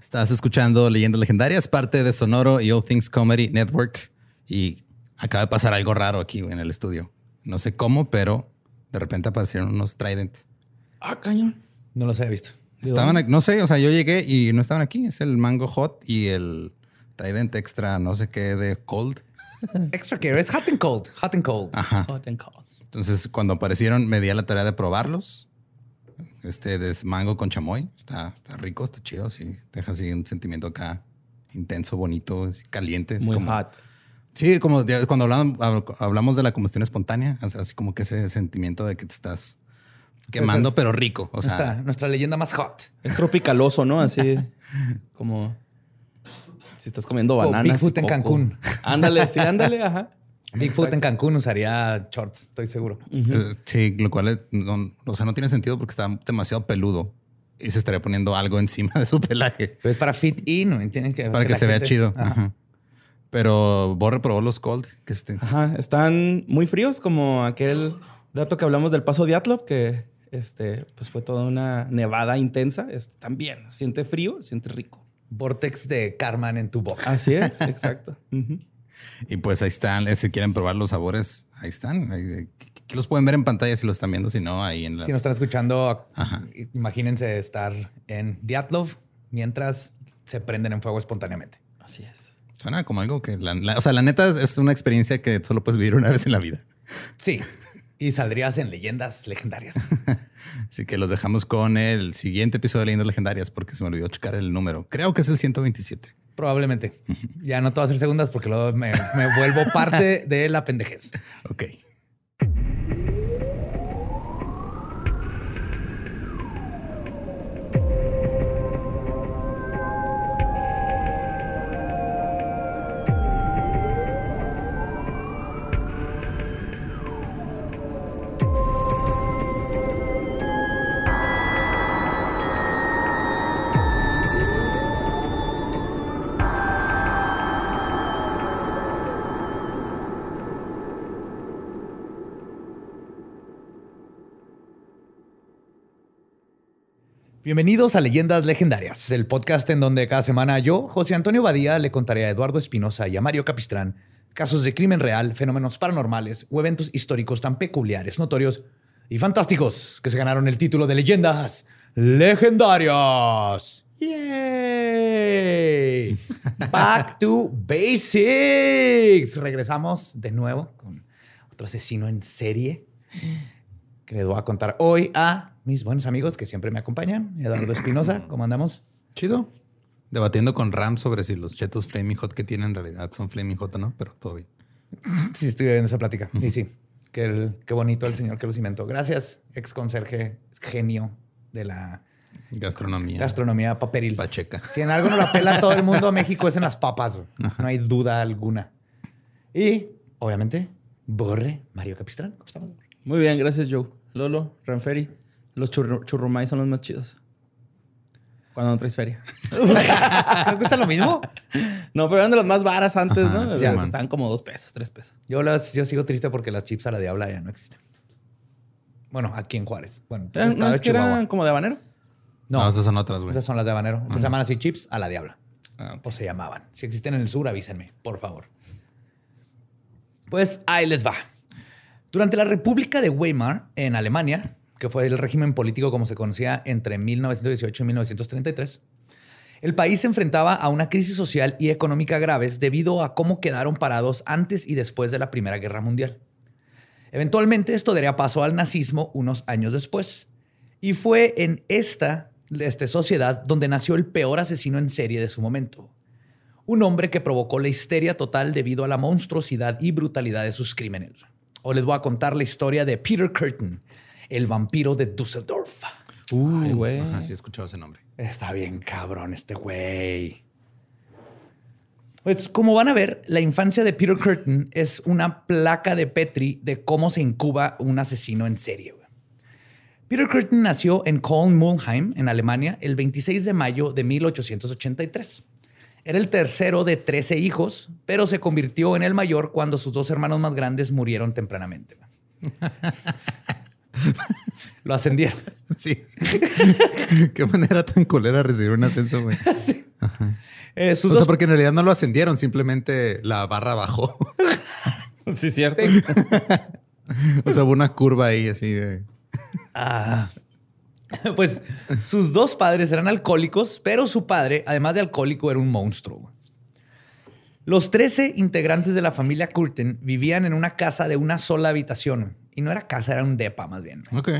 Estás escuchando Leyendas Legendarias, parte de Sonoro y All Things Comedy Network. Y acaba de pasar algo raro aquí en el estudio. No sé cómo, pero de repente aparecieron unos tridents. Ah, cañón. No los había visto. Estaban, no sé, o sea, yo llegué y no estaban aquí. Es el Mango Hot y el Trident Extra, no sé qué, de Cold. Extra care, es hot and cold, hot and cold. Ajá. Hot and cold. Entonces, cuando aparecieron, me di a la tarea de probarlos. Este de mango con chamoy. Está, está rico, está chido. Sí, deja así un sentimiento acá intenso, bonito, caliente. Muy como- hot. Sí, como cuando hablamos, hab- hablamos de la combustión espontánea, así así como que ese sentimiento de que te estás quemando, pero rico. O sea, nuestra, nuestra leyenda más hot. Es tropicaloso, ¿no? Así como si estás comiendo Como bananas. y Bigfoot en coco. Cancún. Ándale, sí, ándale, ajá. Bigfoot en Cancún usaría shorts, estoy seguro. eh, sí, lo cual es- no, o sea, no tiene sentido porque está demasiado peludo y se estaría poniendo algo encima de su pelaje. Pero es para fit in, tienen que Es para que, se vea chido. Ajá. Ajá. Pero Borre probó los cold. Que este, Ajá, están muy fríos como aquel dato que hablamos del paso de Atlop, que este, pues fue toda una nevada intensa. Este, también siente frío, siente rico. Vortex de Carman en tu boca. Así es, exacto. Y pues ahí están. eh, Si quieren probar los sabores, ahí están. Eh, que los pueden ver en pantalla si lo están viendo, si no, ahí en las. Si nos están escuchando, Ajá. imagínense estar en Diatlov mientras se prenden en fuego espontáneamente. Así es. Suena como algo que, la, la- o sea, la neta es, es una experiencia que solo puedes vivir una vez en la vida. Sí. Y saldrías en leyendas legendarias. Así que los dejamos con el siguiente episodio de Leyendas Legendarias porque se me olvidó checar el número. Creo que es el 127. Probablemente. Ya no te voy a hacer segundas porque luego me, me vuelvo parte de la pendejez. Ok. Bienvenidos a Leyendas Legendarias, el podcast en donde cada semana yo, José Antonio Badía, le contaré a Eduardo Espinosa y a Mario Capistrán casos de crimen real, fenómenos paranormales o eventos históricos tan peculiares, notorios y fantásticos que se ganaron el título de Leyendas Legendarias. ¡Yay! Back to Basics. Regresamos de nuevo con otro asesino en serie que les voy a contar hoy a mis buenos amigos que siempre me acompañan. Eduardo Espinosa, ¿cómo andamos? Chido. Debatiendo con Ram sobre si los chetos Flaming Hot que tienen en realidad son Flaming Hot o no, pero todo bien. Sí, estoy viendo esa plática. Sí, sí. Qué, el- qué bonito el señor que los inventó. Gracias, ex conserje, genio de la Gastronomía. gastronomía paperil. Pacheca. Si en algo no la pela todo el mundo a México es en las papas. No hay duda alguna. Y, obviamente, Borre, Mario Capistrán. ¿Cómo estamos? Muy bien, gracias, Joe. Lolo, Ranferi. Los churru- churrumais son los más chidos. Cuando no traes feria. ¿Te gusta lo mismo? No, pero eran de los más varas antes, Ajá, ¿no? sí, estaban como dos pesos, tres pesos. Yo, las, yo sigo triste porque las chips a la diabla ya no existen. Bueno, aquí en Juárez. Bueno, ¿Eran- estado ¿No de es que eran como de habanero? No, No, esas son otras, güey. esas son las de habanero. Se llaman así chips a la diabla. Ah. O se llamaban. Si existen en el sur, avísenme, por favor. Pues ahí les va. Durante la República de Weimar, en Alemania, que fue el régimen político como se conocía entre 1918 y 1933, el país se enfrentaba a una crisis social y económica graves debido a cómo quedaron parados antes y después de la Primera Guerra Mundial. Eventualmente esto daría paso al nazismo unos años después. Y fue en esta sociedad donde nació el peor asesino en serie de su momento. Un hombre que provocó la histeria total debido a la monstruosidad y brutalidad de sus crímenes. Hoy les voy a contar la historia de Peter Curtin, el vampiro de Düsseldorf. Uy, güey. Ajá, sí he escuchado ese nombre. Está bien cabrón este güey. Pues como van a ver, la infancia de Peter Curtin es una placa de Petri de cómo se incuba un asesino en serie. güey. Peter Curtin nació en Koln-Mulheim, en Alemania, el 26 de mayo de 1883. Era el tercero de 13 hijos, pero se convirtió en el mayor cuando sus dos hermanos más grandes murieron tempranamente. Lo ascendieron. Sí. Qué manera tan culera recibir un ascenso, güey. Eh, sus O sea, dos- porque en realidad no lo ascendieron, simplemente la barra bajó. Sí, cierto. o sea, hubo una curva ahí así de. Ah. Pues sus dos padres eran alcohólicos, pero su padre, además de alcohólico, era un monstruo. Los 13 integrantes de la familia Curtin vivían en una casa de una sola habitación. Y no era casa, era un depa más bien. Ok.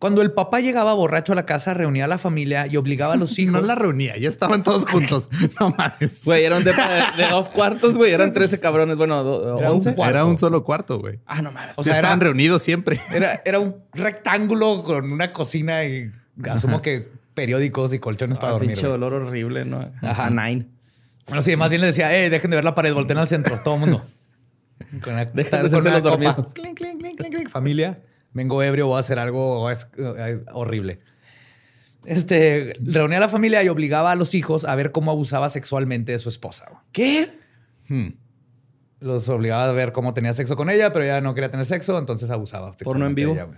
Cuando el papá llegaba borracho a la casa, reunía a la familia y obligaba a los hijos. No la reunía, ya estaban todos juntos. No mames. Güey, era un depa de, de dos cuartos, güey. Eran 13 cabrones. Bueno, do- Era un 11. cuarto. Era un solo cuarto, güey. Ah, no mames. O sea, estaban era- reunidos siempre. Era, era un rectángulo con una cocina y asumo que periódicos y colchones para Ah, dormir. pinche güey. olor horrible, ¿no? Ajá. Ajá, nine. Bueno, sí, más bien le decía, eh, dejen de ver la pared, volteen al centro, todo el mundo. Con una, Dejen de con una los copa. dormidos. Clink, clink, clink. Familia, vengo ebrio, voy a hacer algo eh, horrible. Este, reunía a la familia y obligaba a los hijos a ver cómo abusaba sexualmente de su esposa. ¿Qué? Hmm. Los obligaba a ver cómo tenía sexo con ella, pero ella no quería tener sexo, entonces abusaba. ¿Porno en vivo? ella.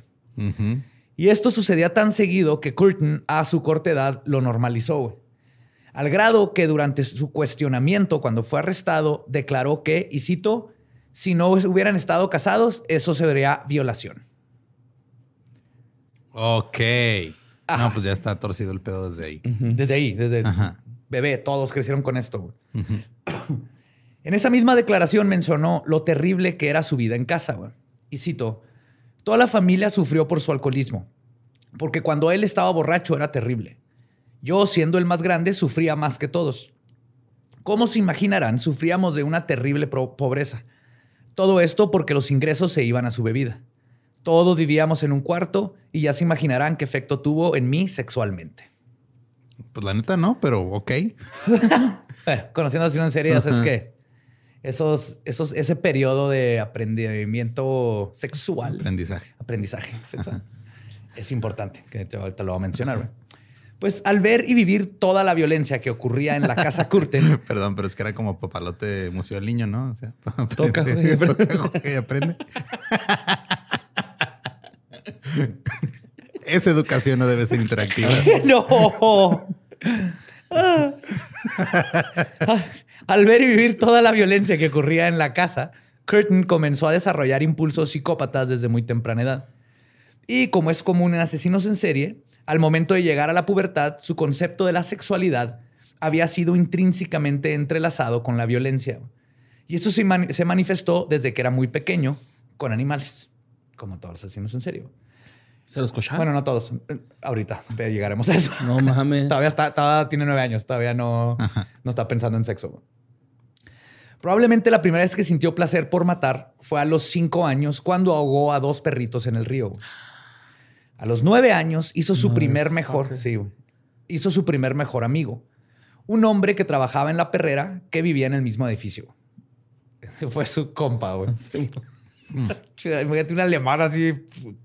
Y esto sucedía tan seguido que Curtin, a su corta edad, lo normalizó. güey. Al grado que durante su cuestionamiento, cuando fue arrestado, declaró que, y cito, si no hubieran estado casados, eso se vería violación. Ok. Ajá. No, pues ya está torcido el pedo desde ahí. Desde ahí, desde Ajá. bebé, todos crecieron con esto. En esa misma declaración mencionó lo terrible que era su vida en casa. güey. Y cito, toda la familia sufrió por su alcoholismo, porque cuando él estaba borracho era terrible. Yo, siendo el más grande, sufría más que todos. Como se imaginarán, sufríamos de una terrible pobreza. Todo esto porque los ingresos se iban a su bebida. Todos vivíamos en un cuarto y ya se imaginarán qué efecto tuvo en mí sexualmente. Pues la neta no, pero ok. Bueno, conociendo así en serie, es que esos, esos, ese periodo de aprendimiento sexual, Aprendizaje. aprendizaje sexual, es importante, que ahorita lo voy a mencionar. Güey. Pues al ver y vivir toda la violencia que ocurría en la casa Curtin, Perdón, pero es que era como papalote museo del niño, ¿no? O sea, Toca, aprende, güey, aprende. toca, juega y aprende. Esa educación no debe ser interactiva. no. Al ver y vivir toda la violencia que ocurría en la casa, Curtin comenzó a desarrollar impulsos psicópatas desde muy temprana edad. Y como es común en asesinos en serie, al momento de llegar a la pubertad, su concepto de la sexualidad había sido intrínsecamente entrelazado con la violencia. Y eso se, mani- se manifestó desde que era muy pequeño con animales, como todos los asesinos en serie. ¿Se los cocharon? Bueno, no todos. Ahorita llegaremos a eso. no mames. Todavía está, tiene nueve años, todavía no, no está pensando en sexo. Probablemente la primera vez que sintió placer por matar fue a los cinco años cuando ahogó a dos perritos en el río. A los nueve años hizo su primer mejor, sí, hizo su primer mejor amigo, un hombre que trabajaba en la perrera que vivía en el mismo edificio. Fue su compa, güey. Imagínate un alemán así.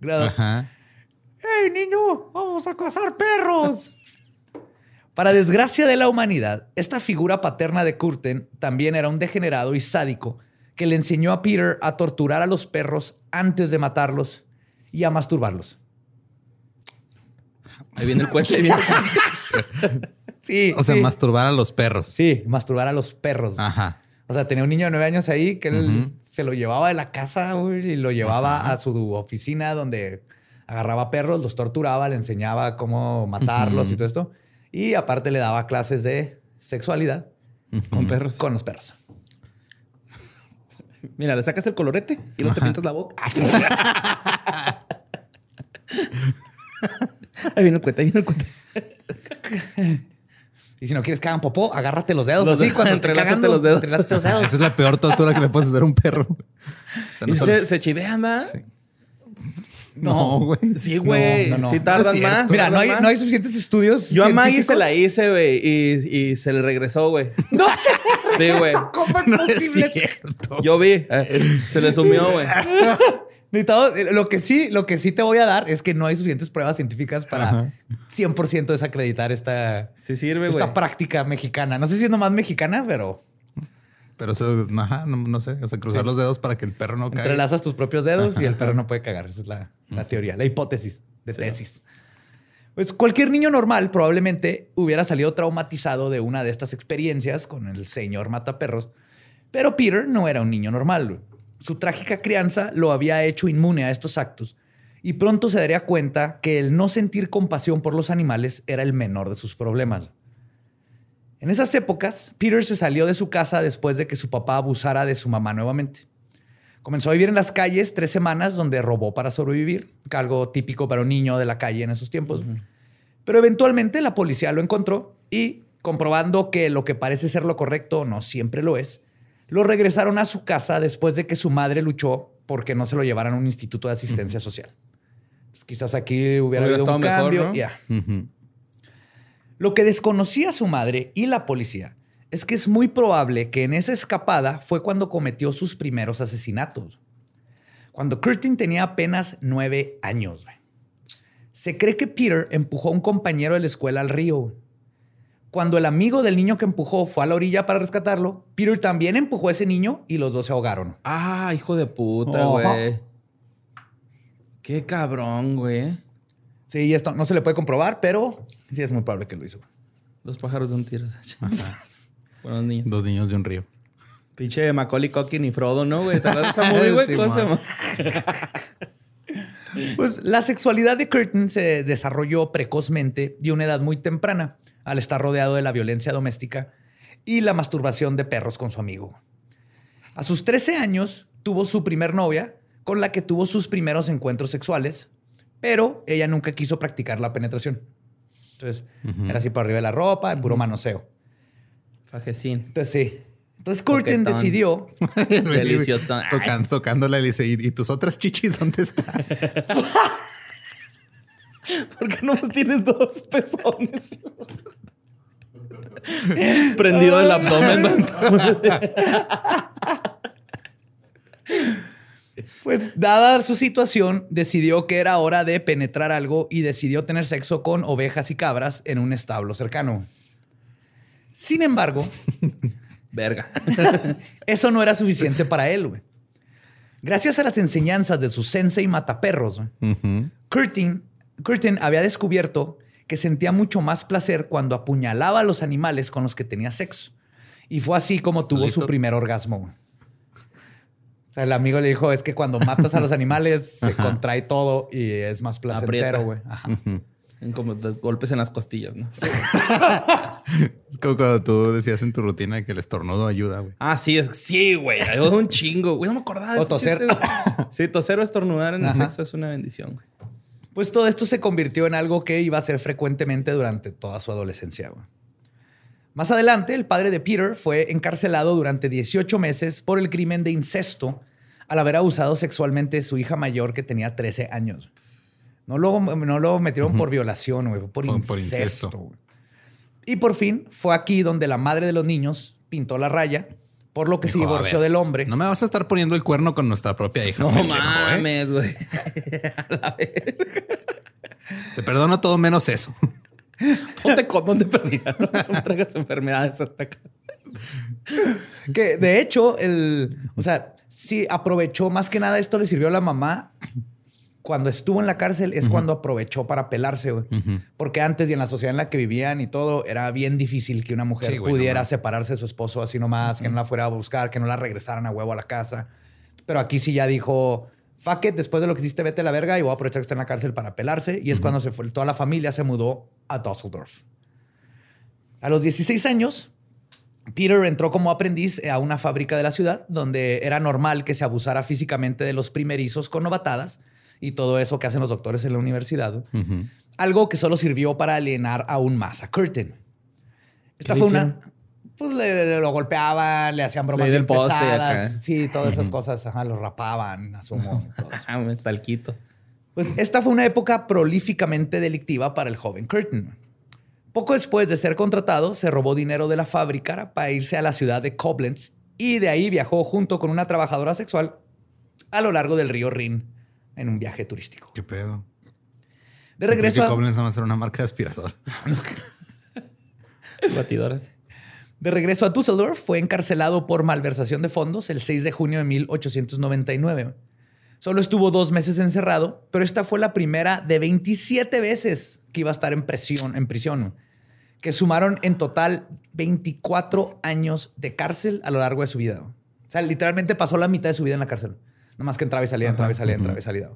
Ajá. ¡Hey, niño! ¡Vamos a cazar perros! Para desgracia de la humanidad, esta figura paterna de Curtin también era un degenerado y sádico que le enseñó a Peter a torturar a los perros antes de matarlos y a masturbarlos. Ahí viene el cuento. Sí, O sea, sí. masturbar a los perros. Sí, masturbar a los perros. Ajá. O sea, tenía un niño de nueve años ahí que él se lo llevaba de la casa y lo llevaba a su oficina donde agarraba perros, los torturaba, le enseñaba cómo matarlos y todo esto. Y aparte le daba clases de sexualidad Con perros. con los perros. Mira, le sacas el colorete y no te pintas la boca. ahí viene el cuento, ahí viene el cuento. Y si no quieres que hagan popó, agárrate los dedos Los así cuando esté cagando, los dedos. entrelázate los dedos. Esa es la peor tortura que le puedes hacer a un perro. O sea, no Y solo- se, se chivean, ¿va? No, güey. Sí, güey. No, no, no. Sí tardan es cierto. más. Mira, no hay, no suficientes estudios. Yo a Maggie se la hice, güey, y, y se le regresó, güey. No, Sí, güey. ¿cómo es No es posible? cierto. Yo vi. eh, se le sumió, güey. Necesitamos- eh, lo que sí, lo que sí te voy a dar es que no hay suficientes pruebas científicas para Ajá. 100% desacreditar esta, Sí sirve, güey. esta práctica mexicana. No sé si es nomás mexicana, pero Pero eso, ajá, no, no sé. O sea, cruzar los dedos para que el perro no caiga. entrelazas tus propios dedos y el perro no puede cagar. Esa es la, la teoría, la hipótesis de tesis. Pues cualquier niño normal probablemente hubiera salido traumatizado de una de estas experiencias con el señor mataperros, pero Peter no era un niño normal. Su trágica crianza lo había hecho inmune a estos actos y pronto se daría cuenta que el no sentir compasión por los animales era el menor de sus problemas. En esas épocas, Peter se salió de su casa después de que su papá abusara de su mamá nuevamente. Comenzó a vivir en las calles tres semanas donde robó para sobrevivir, algo típico para un niño de la calle en esos tiempos. Pero eventualmente la policía lo encontró y, comprobando que lo que parece ser lo correcto no siempre lo es, lo regresaron a su casa después de que su madre luchó porque no se lo llevaran a un instituto de asistencia social. Pues quizás aquí hubiera, habido un cambio. Lo que desconocía su madre y la policía es que es muy probable que en esa escapada fue cuando cometió sus primeros asesinatos. Cuando Curtin tenía apenas nueve años. Se cree que Peter empujó a un compañero de la escuela al río. Cuando el amigo del niño que empujó fue a la orilla para rescatarlo, Peter también empujó a ese niño y los dos se ahogaron. Ah, hijo de puta, güey. Qué cabrón, güey. Sí, esto no se le puede comprobar, pero sí es muy probable que lo hizo. Los pájaros de un tiro. Buenos niños. Dos niños de un río. Pinche Macaulay Culkin y Frodo, ¿no, güey? ¿Te acuerdas de güey? pues la sexualidad de Curtin se desarrolló precozmente y a una edad muy temprana, al estar rodeado de la violencia doméstica y la masturbación de perros con su amigo. A sus 13 años tuvo su primer novia, con la que tuvo sus primeros encuentros sexuales, pero ella nunca quiso practicar la penetración. Entonces, era así por arriba de la ropa, en puro manoseo. Fajecín. Entonces, sí. Entonces, Curtin decidió. Delicioso. Tocando, tocándola y dice: ¿Y, tus otras chichis dónde están? ¿Por qué no tienes dos pezones? Prendido el abdomen. Pues dada su situación, decidió que era hora de penetrar algo y decidió tener sexo con ovejas y cabras en un establo cercano. Sin embargo, verga. eso no era suficiente para él. Gracias a las enseñanzas de su sensei mataperros, Curtin, Curtin había descubierto que sentía mucho más placer cuando apuñalaba a los animales con los que tenía sexo. Y fue así como tuvo su primer orgasmo. O sea, el amigo le dijo, es que cuando matas a los animales se contrae todo y es más placentero, güey. Como golpes en las costillas, ¿no? es como cuando tú decías en tu rutina que el estornudo ayuda, güey. Ah, sí, es, sí, güey. Ayuda un chingo, güey. No me acordaba de o toser. sí, toser o estornudar en el sexo es una bendición, güey. Pues todo esto se convirtió en algo que iba a ser frecuentemente durante toda su adolescencia. Más adelante, el padre de Peter fue encarcelado durante 18 meses por el crimen de incesto al haber abusado sexualmente de su hija mayor que tenía 13 años. No lo, no lo metieron por violación, güey, por, incesto. Y por fin fue aquí donde la madre de los niños pintó la raya, por lo que se divorció del hombre. No me vas a estar poniendo el cuerno con nuestra propia hija. No ¿eh? mames, güey. Te perdono todo menos eso. Ponte condón de perdida. No, traigas enfermedades hasta acá. Que de hecho, el, o sea, sí aprovechó más que nada esto le sirvió a la mamá. Cuando estuvo en la cárcel es cuando aprovechó para pelarse, güey. Porque antes y en la sociedad en la que vivían y todo, era bien difícil que una mujer pudiera separarse de su esposo así nomás, que no la fuera a buscar, que no la regresaran a huevo a la casa. Pero aquí sí ya dijo, fuck it, después de lo que hiciste, vete a la verga y voy a aprovechar que está en la cárcel para pelarse. Y es cuando se fue, toda la familia se mudó a Düsseldorf. A los 16 años, Peter entró como aprendiz a una fábrica de la ciudad donde era normal que se abusara físicamente de los primerizos con novatadas y todo eso que hacen los doctores en la universidad. Algo que solo sirvió para alienar aún más a Curtin. Esta fue una... Pues le, lo golpeaban, le hacían bromas bien pesadas. Sí, todas esas cosas. Ajá, lo rapaban, asumo. Ah, un talquito. Pues esta fue una época prolíficamente delictiva para el joven Curtin. Poco después de ser contratado, se robó dinero de la fábrica para irse a la ciudad de Koblenz y de ahí viajó junto con una trabajadora sexual a lo largo del río Rin en un viaje turístico. ¿Qué pedo? De regreso. a... Koblenz va a ser una marca de aspiradoras. Batidoras. De regreso a Düsseldorf, fue encarcelado por malversación de fondos el 6 de junio de 1899. Solo estuvo dos meses encerrado, pero esta fue la primera de 27 veces que iba a estar en, prisión, en prisión, que sumaron en total 24 años de cárcel a lo largo de su vida. O sea, literalmente pasó la mitad de su vida en la cárcel. Nada más que entraba y salía, entraba y salía, entraba y salía.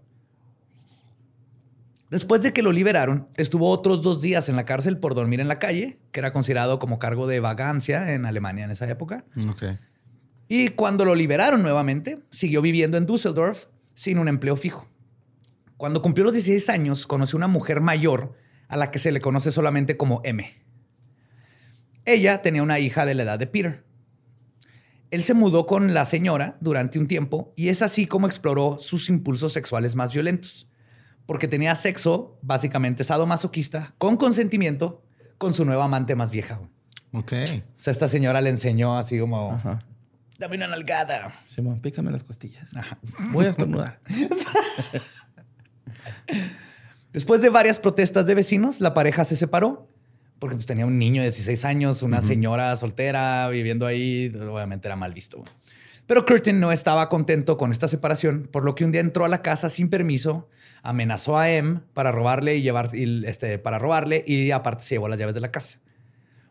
Después de que lo liberaron, estuvo otros dos días en la cárcel por dormir en la calle, que era considerado como cargo de vagancia en Alemania en esa época. Y cuando lo liberaron nuevamente, siguió viviendo en Düsseldorf sin un empleo fijo. Cuando cumplió los 16 años, conoció una mujer mayor a la que se le conoce solamente como M. Ella tenía una hija de la edad de Peter. Él se mudó con la señora durante un tiempo y es así como exploró sus impulsos sexuales más violentos, porque tenía sexo, básicamente sadomasoquista, con consentimiento, con su nueva amante más vieja. Ok. O sea, esta señora le enseñó así como, dame una nalgada. Simón, pícame las costillas. Voy a estornudar. Después de varias protestas de vecinos, la pareja se separó porque pues, tenía un niño de 16 años, una señora soltera viviendo ahí, obviamente era mal visto. Pero Curtin no estaba contento con esta separación, por lo que un día entró a la casa sin permiso, amenazó a M para robarle y llevar, este, para robarle y aparte se llevó las llaves de la casa.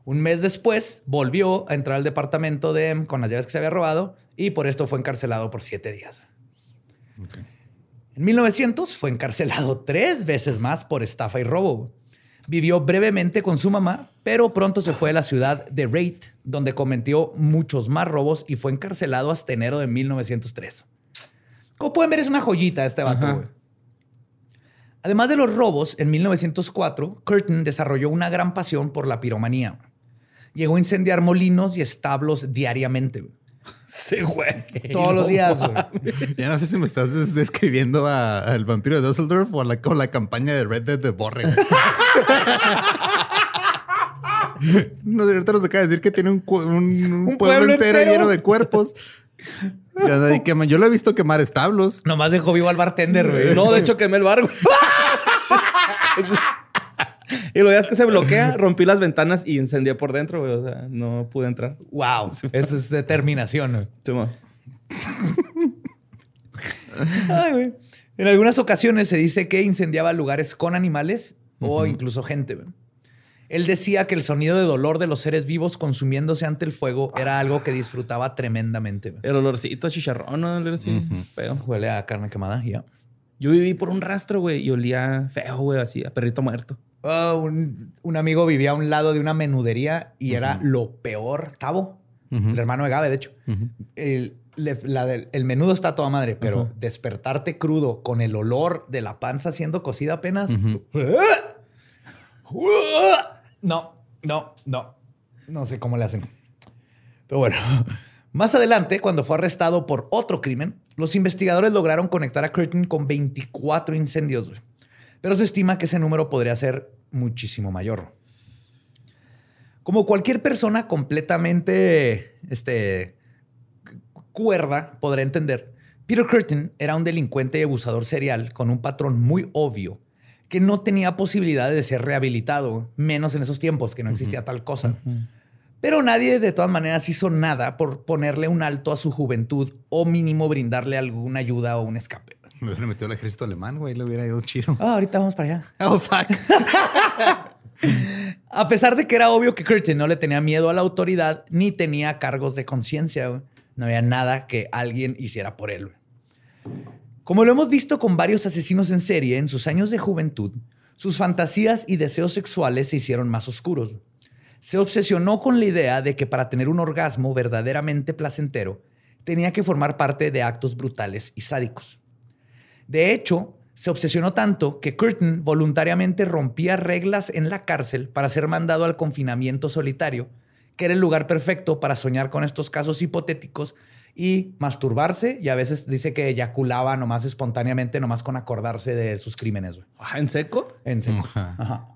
Un mes después volvió a entrar al departamento de M con las llaves que se había robado y por esto fue encarcelado por siete días. En 1900 fue encarcelado tres veces más por estafa y robo. Vivió brevemente con su mamá, pero pronto se fue a la ciudad de Raid, donde cometió muchos más robos y fue encarcelado hasta enero de 1903. Como pueden ver, es una joyita este vato, Además de los robos, en 1904, Curtin desarrolló una gran pasión por la piromanía. Llegó a incendiar molinos y establos diariamente. Sí, güey. Todos los días, güey. Ya no sé si me estás describiendo al vampiro de Dusseldorf o la, con la campaña de Red Dead de Borre. no, ahorita nos acaba de decir que tiene un, pueblo, entero, lleno de cuerpos. Yo lo he visto quemar establos. Nomás dejó vivo al bartender, güey. No, de hecho quemé el bar. Y lo veas que se bloquea, rompí las ventanas y incendié por dentro, güey. O sea, no pude entrar. Wow. Eso es determinación. Ay, güey. En algunas ocasiones se dice que incendiaba lugares con animales o incluso gente. Él decía que el sonido de dolor de los seres vivos consumiéndose ante el fuego era algo que disfrutaba tremendamente. El olorcito a chicharrón, ¿no? Feo. Huele a carne quemada, ya. Yo viví por un rastro, güey, y olía feo, güey, así, a perrito muerto. Ah, un, amigo vivía a un lado de una menudería y era lo peor. Tavo, el hermano de Gabe, de hecho. el, menudo está toda madre, pero despertarte crudo con el olor de la panza siendo cocida apenas. No, no, no. No sé cómo le hacen. Pero bueno, más adelante, cuando fue arrestado por otro crimen, los investigadores lograron conectar a Curtin con 24 incendios, pero se estima que ese número podría ser muchísimo mayor. Como cualquier persona completamente este, cuerda podrá entender, Peter Curtin era un delincuente y abusador serial con un patrón muy obvio que no tenía posibilidad de ser rehabilitado, menos en esos tiempos que no existía tal cosa. Pero nadie de todas maneras hizo nada por ponerle un alto a su juventud o mínimo brindarle alguna ayuda o un escape. Me hubiera metido al ejército alemán, güey, le hubiera ido chido. Ah, ahorita vamos para allá. Oh, fuck. a pesar de que era obvio que Curtin no le tenía miedo a la autoridad ni tenía cargos de conciencia, no había nada que alguien hiciera por él. Como lo hemos visto con varios asesinos en serie en sus años de juventud, sus fantasías y deseos sexuales se hicieron más oscuros. Se obsesionó con la idea de que para tener un orgasmo verdaderamente placentero, tenía que formar parte de actos brutales y sádicos. De hecho, se obsesionó tanto que Curtin voluntariamente rompía reglas en la cárcel para ser mandado al confinamiento solitario, que era el lugar perfecto para soñar con estos casos hipotéticos y masturbarse. Y a veces dice que eyaculaba nomás espontáneamente, nomás con acordarse de sus crímenes. ¿En seco? En seco. Ajá.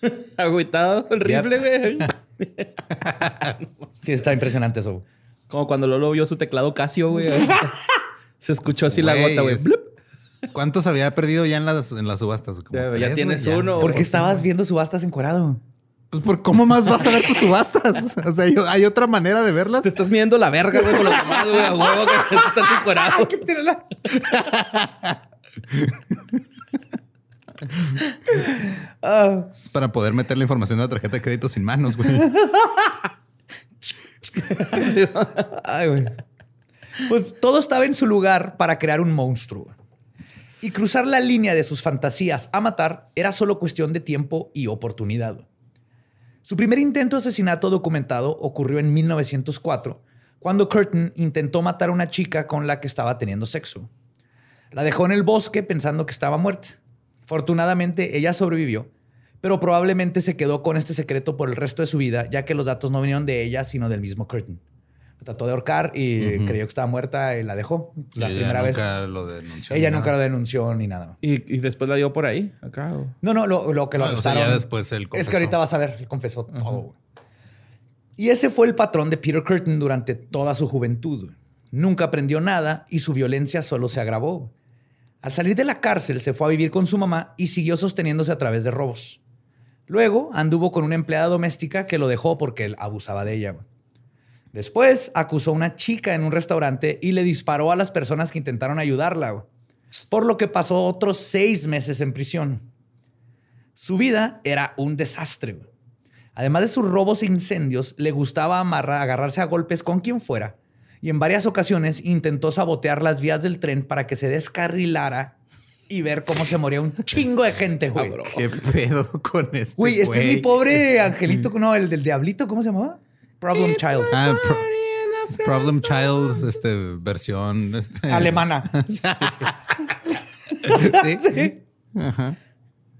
Agüitado el rifle, güey. sí, está impresionante eso. Como cuando Lolo vio su teclado Casio, güey. Se escuchó así la gota, güey. ¿Cuántos había perdido ya en las, en las subastas? ya, tienes uno. Porque estabas viendo subastas encuadrado. Pues por cómo más vas a ver tus subastas. O sea, hay otra manera de verlas. Te estás midiendo la verga, güey, con los demás, güey, a huevo que están encuerados. Es para poder meter la información de la tarjeta de crédito sin manos, güey. Güey. Pues todo estaba en su lugar para crear un monstruo. Y cruzar la línea de sus fantasías a matar era solo cuestión de tiempo y oportunidad. Su primer intento de asesinato documentado ocurrió en 1904, cuando Curtin intentó matar a una chica con la que estaba teniendo sexo. La dejó en el bosque pensando que estaba muerta. Fortunadamente, ella sobrevivió, pero probablemente se quedó con este secreto por el resto de su vida, ya que los datos no vinieron de ella, sino del mismo Curtin. trató de ahorcar y creyó que estaba muerta y la dejó. La primera vez. Lo denunció ella nunca lo denunció ni nada. ¿Y, después la dio por ahí? Acá, No, no, lo, que lo ah, después él Es que ahorita vas a ver, él confesó todo. Y ese fue el patrón de Peter Curtin durante toda su juventud. Nunca aprendió nada y su violencia solo se agravó. Al salir de la cárcel se fue a vivir con su mamá y siguió sosteniéndose a través de robos. Luego anduvo con una empleada doméstica que lo dejó porque él abusaba de ella. Después acusó a una chica en un restaurante y le disparó a las personas que intentaron ayudarla, por lo que pasó otros seis meses en prisión. Su vida era un desastre. Además de sus robos e incendios, le gustaba agarrarse a golpes con quien fuera y en varias ocasiones intentó sabotear las vías del tren para que se descarrilara y ver cómo se moría un chingo de gente, güey. ¿Qué pedo con este Güey, este es mi pobre angelito, no, el del diablito, ¿cómo se llamaba? Problem Child. Ah, Problem Child, este, versión este... alemana. sí. ¿Sí? Ajá.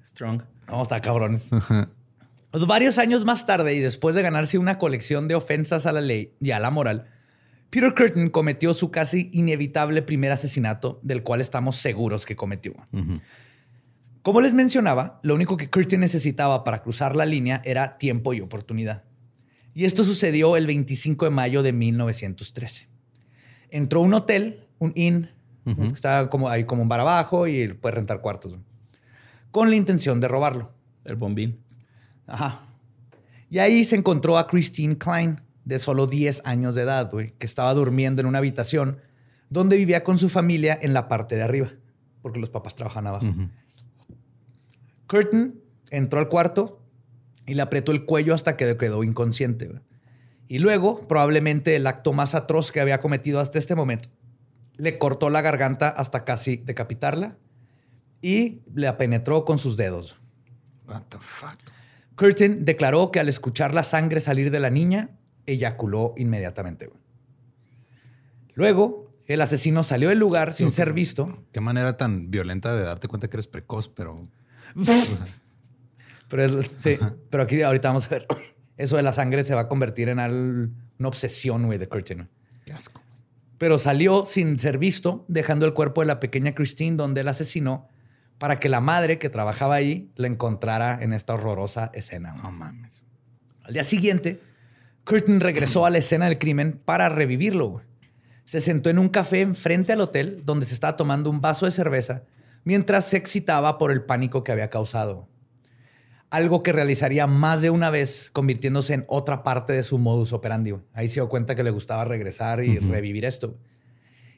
Strong. Vamos, está cabrones. Varios años más tarde y después de ganarse una colección de ofensas a la ley y a la moral, Peter Curtin cometió su casi inevitable primer asesinato, del cual estamos seguros que cometió. Como les mencionaba, lo único que Curtin necesitaba para cruzar la línea era tiempo y oportunidad. Y esto sucedió el 25 de mayo de 1913. Entró a un hotel, un inn, que estaba como, ahí como un bar abajo y puede rentar cuartos, con la intención de robarlo. El bombín. Ajá. Y ahí se encontró a Christine Klein, de solo 10 años de edad, güey, que estaba durmiendo en una habitación donde vivía con su familia en la parte de arriba, porque los papás trabajan abajo. Curtin entró al cuarto y le apretó el cuello hasta que quedó inconsciente. Y luego, probablemente el acto más atroz que había cometido hasta este momento, le cortó la garganta hasta casi decapitarla y le penetró con sus dedos. What the fuck? Curtin declaró que al escuchar la sangre salir de la niña, eyaculó inmediatamente. Luego, el asesino salió del lugar sin ser visto. Qué manera tan violenta de darte cuenta que eres precoz, pero. pero sí, pero aquí ahorita vamos a ver. Eso de la sangre se va a convertir en una obsesión, güey, de Curtin. Qué asco. Pero salió sin ser visto, dejando el cuerpo de la pequeña Christine donde él asesinó para que la madre que trabajaba ahí la encontrara en esta horrorosa escena. No mames. Al día siguiente, Curtin regresó a la escena del crimen para revivirlo. Se sentó en un café enfrente al hotel donde se estaba tomando un vaso de cerveza mientras se excitaba por el pánico que había causado. Algo que realizaría más de una vez, convirtiéndose en otra parte de su modus operandi. Ahí se dio cuenta que le gustaba regresar y revivir esto.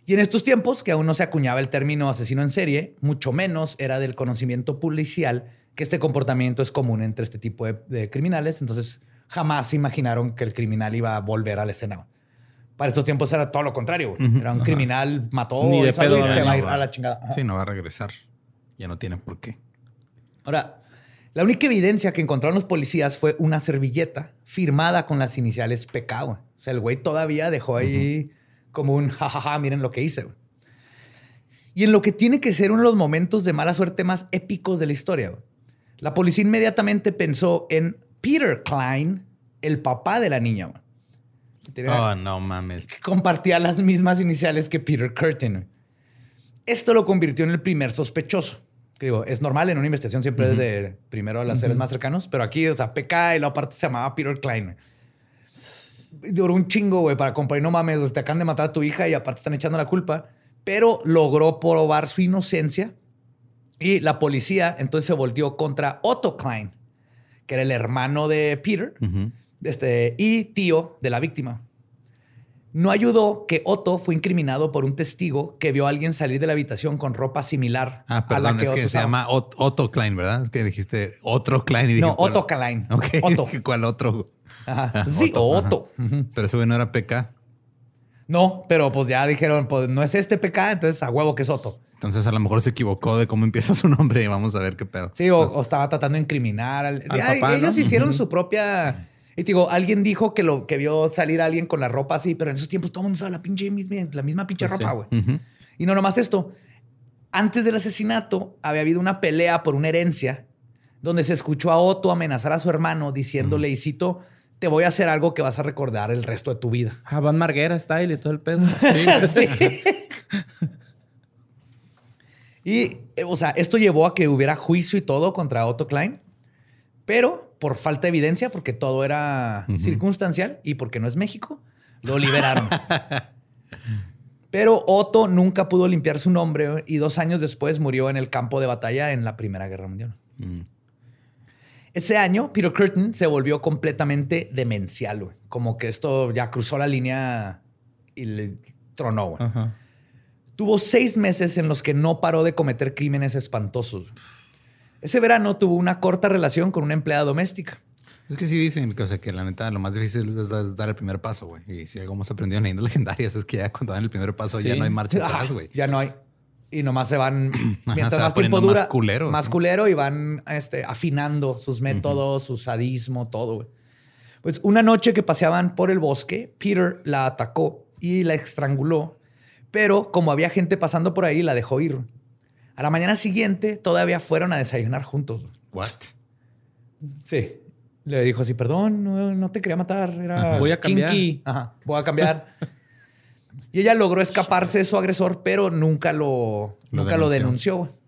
Y en estos tiempos, que aún no se acuñaba el término asesino en serie, mucho menos era del conocimiento policial que este comportamiento es común entre este tipo de, de criminales. Entonces, jamás imaginaron que el criminal iba a volver a la escena. Para estos tiempos era todo lo contrario. Era un criminal, mató Ni de y se va a ir a la chingada. Sí, no va a regresar. Ya no tiene por qué. Ahora, la única evidencia que encontraron los policías fue una servilleta firmada con las iniciales PK. O sea, el güey todavía dejó ahí como un jajaja, miren lo que hice. Y en lo que tiene que ser uno de los momentos de mala suerte más épicos de la historia, la policía inmediatamente pensó en Peter Klein, el papá de la niña. oh, no mames. compartía las mismas iniciales que Peter Curtin. Esto lo convirtió en el primer sospechoso. digo, es normal en una investigación siempre desde primero a los seres más cercanos, pero aquí, o sea, PK y la parte se llamaba Peter Klein. Duró un chingo, güey, para comparar, no mames, te acaban de matar a tu hija y aparte están echando la culpa, pero logró probar su inocencia y la policía entonces se volteó contra Otto Klein, que era el hermano de Peter, este, y tío de la víctima. No ayudó que Otto fue incriminado por un testigo que vio a alguien salir de la habitación con ropa similar ah, a la que es que se llama Otto Klein, ¿verdad? Es que dijiste otro Klein. Y dije, no, Otto Klein. Otto. ¿Cuál otro? Ajá. sí, Otto. Pero ese güey no era PK. No, pero pues ya dijeron, pues no es este PK, entonces a huevo que es Otto. Entonces a lo mejor se equivocó de cómo empieza su nombre y vamos a ver qué pedo. Sí, o, pues estaba tratando de incriminar. Al, ellos hicieron su propia y digo, alguien dijo que lo que vio salir a alguien con la ropa así, pero en esos tiempos todo el mundo usaba la pinche la misma pinche pues ropa, güey. Y no nomás esto. Antes del asesinato había habido una pelea por una herencia donde se escuchó a Otto amenazar a su hermano diciéndole, y cito, te voy a hacer algo que vas a recordar el resto de tu vida. Ah, Van Marguera style y todo el pedo. Sí. y, eh, o sea, esto llevó a que hubiera juicio y todo contra Otto Klein, pero por falta de evidencia, porque todo era circunstancial y porque no es México, lo liberaron. Pero Otto nunca pudo limpiar su nombre y dos años después murió en el campo de batalla en la Primera Guerra Mundial. Mm. Ese año, Peter Curtin se volvió completamente demencial, Como que esto ya cruzó la línea y le tronó, Tuvo seis meses en los que no paró de cometer crímenes espantosos. Ese verano tuvo una corta relación con una empleada doméstica. Es que sí dicen que, que la neta lo más difícil es, dar el primer paso, güey. Y si algo hemos aprendido en leyendas legendarias es que ya cuando dan el primer paso ya no hay marcha atrás, güey. Ya no hay. Y nomás se van, mientras más tiempo dura, más culero. Más culero y van este, afinando sus métodos, su sadismo, todo, güey. Pues una noche que paseaban por el bosque, Peter la atacó y la estranguló, pero como había gente pasando por ahí, la dejó ir. A la mañana siguiente todavía fueron a desayunar juntos. What? Sí. Le dijo así, perdón, no, te quería matar. Era voy a cambiar. Ajá, voy a cambiar. y ella logró escaparse de su agresor, pero nunca lo, nunca denunció. lo denunció.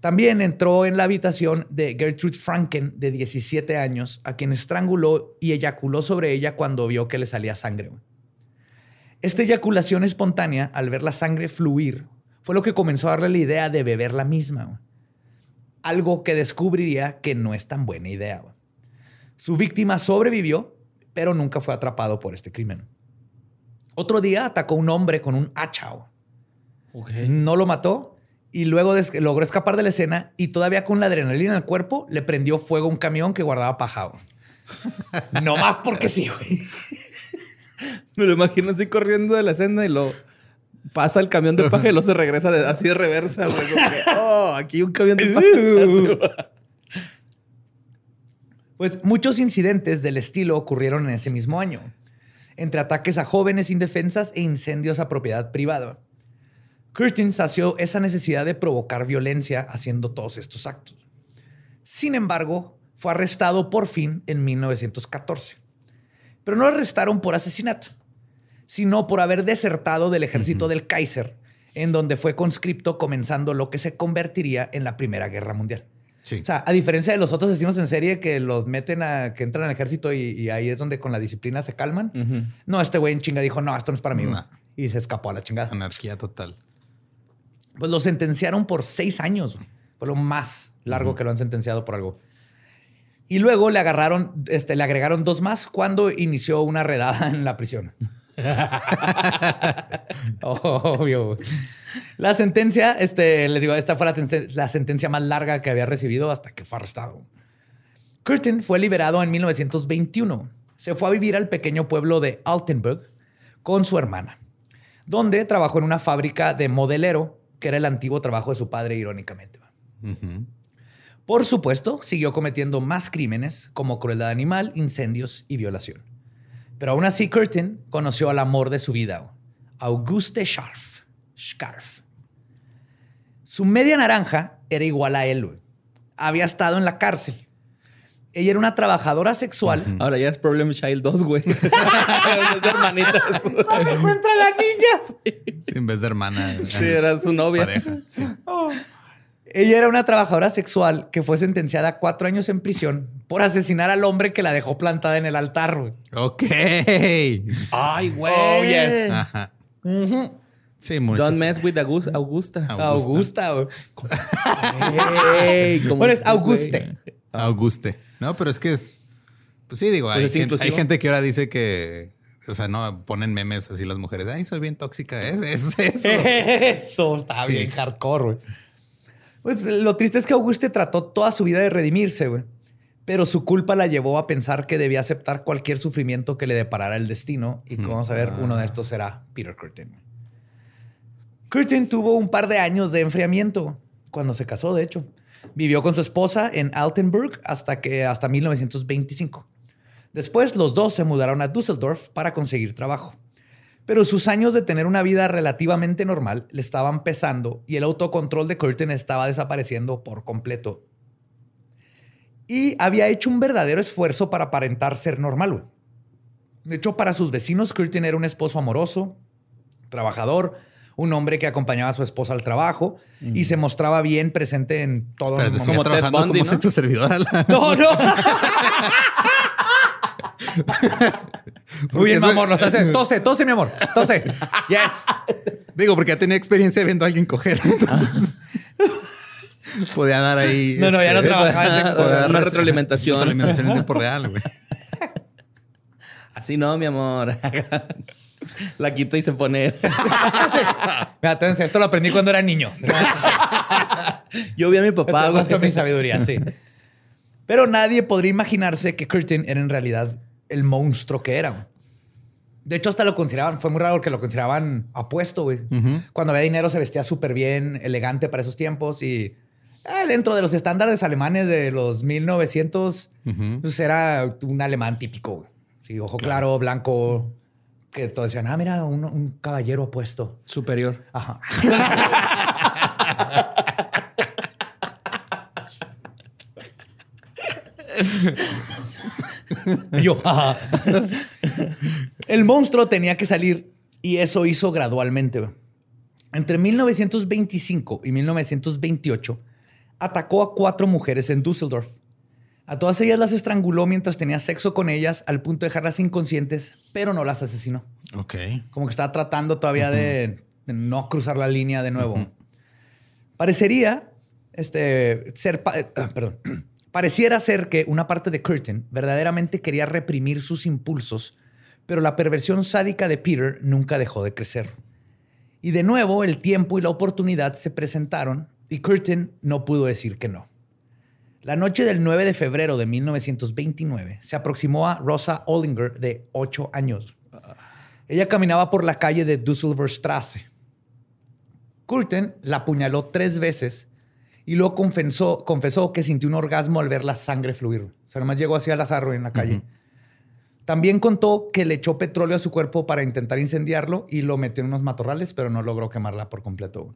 También entró en la habitación de Gertrude Franken, de 17 años, a quien estranguló y eyaculó sobre ella cuando vio que le salía sangre. Esta eyaculación espontánea, al ver la sangre fluir, fue lo que comenzó a darle la idea de beber la misma. Algo que descubriría que no es tan buena idea. Su víctima sobrevivió, pero nunca fue atrapado por este crimen. Otro día atacó a un hombre con un hacha. No lo mató y luego logró escapar de la escena y todavía con la adrenalina en el cuerpo le prendió fuego a un camión que guardaba pajado. no más porque sí, güey. Me lo imagino así corriendo de la escena y lo pasa el camión de paja y luego se regresa así de reversa, güey. oh, aquí un camión de paja. pues muchos incidentes del estilo ocurrieron en ese mismo año, entre ataques a jóvenes indefensas e incendios a propiedad privada. Curtin sació esa necesidad de provocar violencia haciendo todos estos actos. Sin embargo, fue arrestado por fin en 1914. Pero no lo arrestaron por asesinato sino por haber desertado del ejército del Kaiser, en donde fue conscripto comenzando lo que se convertiría en la Primera Guerra Mundial. O sea, a diferencia de los otros asesinos en serie que los meten a que entran al ejército y, ahí es donde con la disciplina se calman. No, este güey en chinga dijo, no, esto no es para mí. Y se escapó a la chingada. Anarquía total. Pues lo sentenciaron por seis años. Fue lo más largo que lo han sentenciado por algo. Y luego le agarraron, este, le agregaron dos más cuando inició una redada en la prisión. Obvio. La sentencia, este, les digo, esta fue la, sentencia más larga que había recibido hasta que fue arrestado. Curtin fue liberado en 1921. Se fue a vivir al pequeño pueblo de Altenburg con su hermana, donde trabajó en una fábrica de modelero, que era el antiguo trabajo de su padre, irónicamente. Por supuesto, siguió cometiendo más crímenes como crueldad animal, incendios y violación. Pero aún así, Curtin conoció al amor de su vida, Auguste Scharf. Scarf. Su media naranja era igual a él. Había estado en la cárcel. Ella era una trabajadora sexual. Ahora ya es Problem Child 2, güey. hermanitas. encuentra la niña? Sí. en vez de hermana. Sí, era su novia. Pareja. Oh. Ella era una trabajadora sexual que fue sentenciada a cuatro años en prisión por asesinar al hombre que la dejó plantada en el altar. Ok. Ay, güey. Oh, yes. Sí, muchos. Don't mess with Agus- Augusta. Augusta, güey. Ey, como Bueno, es Auguste. güey. Auguste. No, pero es que es. Pues sí, digo, hay, es gente, inclusivo. hay gente que ahora dice que. O sea, no ponen memes así las mujeres. Ay, soy bien tóxica. Es, es eso. Eso está Sí. bien hardcore, güey. Pues lo triste es que Auguste trató toda su vida de redimirse, güey. Pero su culpa la llevó a pensar que debía aceptar cualquier sufrimiento que le deparara el destino. Y como vamos a ver, uno de estos será Peter Curtin. Curtin tuvo un par de años de enfriamiento cuando se casó, de hecho. Vivió con su esposa en Altenburg hasta que hasta 1925. Después, los dos se mudaron a Düsseldorf para conseguir trabajo. Pero sus años de tener una vida relativamente normal le estaban pesando y el autocontrol de Curtin estaba desapareciendo por completo. Y había hecho un verdadero esfuerzo para aparentar ser normal. De hecho, para sus vecinos, Curtin era un esposo amoroso, trabajador, un hombre que acompañaba a su esposa al trabajo y se mostraba bien presente en todo el sigue Como Ted trabajando Bundy, como ¿no? sexo servidora. la- No, no. Muy bien, mi amor. Lo estás haciendo. Tose, tose, mi amor. Tose. Yes. Digo, porque ya tenía experiencia viendo a alguien coger. Entonces. podía dar ahí. No, no, ya no este, trabajaba podía dar Una retroalimentación. Retroalimentación en tiempo real, güey. Así no, mi amor. La quita y se pone. Mira, entonces, esto lo aprendí cuando era niño. Yo vi a mi papá, Te muestro mi sabiduría, sí. Pero nadie podría imaginarse que Curtin era en realidad el monstruo que era. güey. De hecho, hasta lo consideraban, fue muy raro porque lo consideraban apuesto, güey. Cuando había dinero se vestía súper bien, elegante para esos tiempos y eh, dentro de los estándares alemanes de los 1900, Ujú. pues era un alemán típico, güey. Sí, ojo claro, blanco, que todos decían, ah, mira, un, un caballero apuesto. Superior. Ajá. Yo, ajá. El monstruo tenía que salir y eso hizo gradualmente. Entre 1925 y 1928 atacó a cuatro mujeres en Düsseldorf. A todas ellas las estranguló mientras tenía sexo con ellas al punto de dejarlas inconscientes, pero no las asesinó. Ok. Como que estaba tratando todavía de, de no cruzar la línea de nuevo. Parecería este, ser, pa- eh, ah, perdón, pareciera ser que una parte de Curtin verdaderamente quería reprimir sus impulsos, pero la perversión sádica de Peter nunca dejó de crecer. Y de nuevo el tiempo y la oportunidad se presentaron y Curtin no pudo decir que no. La noche del 9 de febrero de 1929 se aproximó a Rosa Ollinger de 8 años. Ella caminaba por la calle de Düsseldorfstrasse. Curtin la apuñaló tres veces y luego confesó, confesó que sintió un orgasmo al ver la sangre fluir. O sea, nomás llegó así al azar en la calle. También contó que le echó petróleo a su cuerpo para intentar incendiarlo y lo metió en unos matorrales, pero no logró quemarla por completo.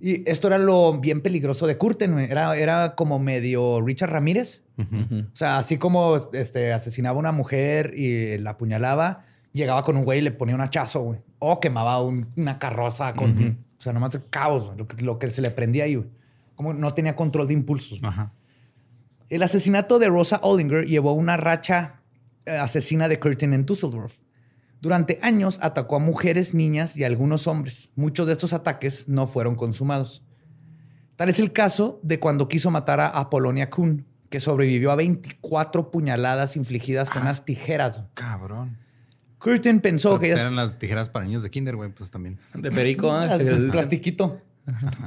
Y esto era lo bien peligroso de Curtin. güey. Era, era como medio Richard Ramírez. O sea, así como este, asesinaba a una mujer y la apuñalaba, llegaba con un güey y le ponía un hachazo, güey. O quemaba un- una carroza con... O sea, nomás el caos, lo que, lo que se le prendía ahí, güey. Como no tenía control de impulsos. Ajá. El asesinato de Rosa Ollinger llevó una racha eh, asesina de Curtin en Düsseldorf. Durante años atacó a mujeres, niñas y a algunos hombres. Muchos de estos ataques no fueron consumados. Tal es el caso de cuando quiso matar a Apolonia Kuhn, que sobrevivió a 24 puñaladas infligidas con unas tijeras. Cabrón. Curtin pensó Pero, que pues, ellas... eran las tijeras para niños de kinder, güey, pues también. De perico. ¿eh? Ah, el plastiquito.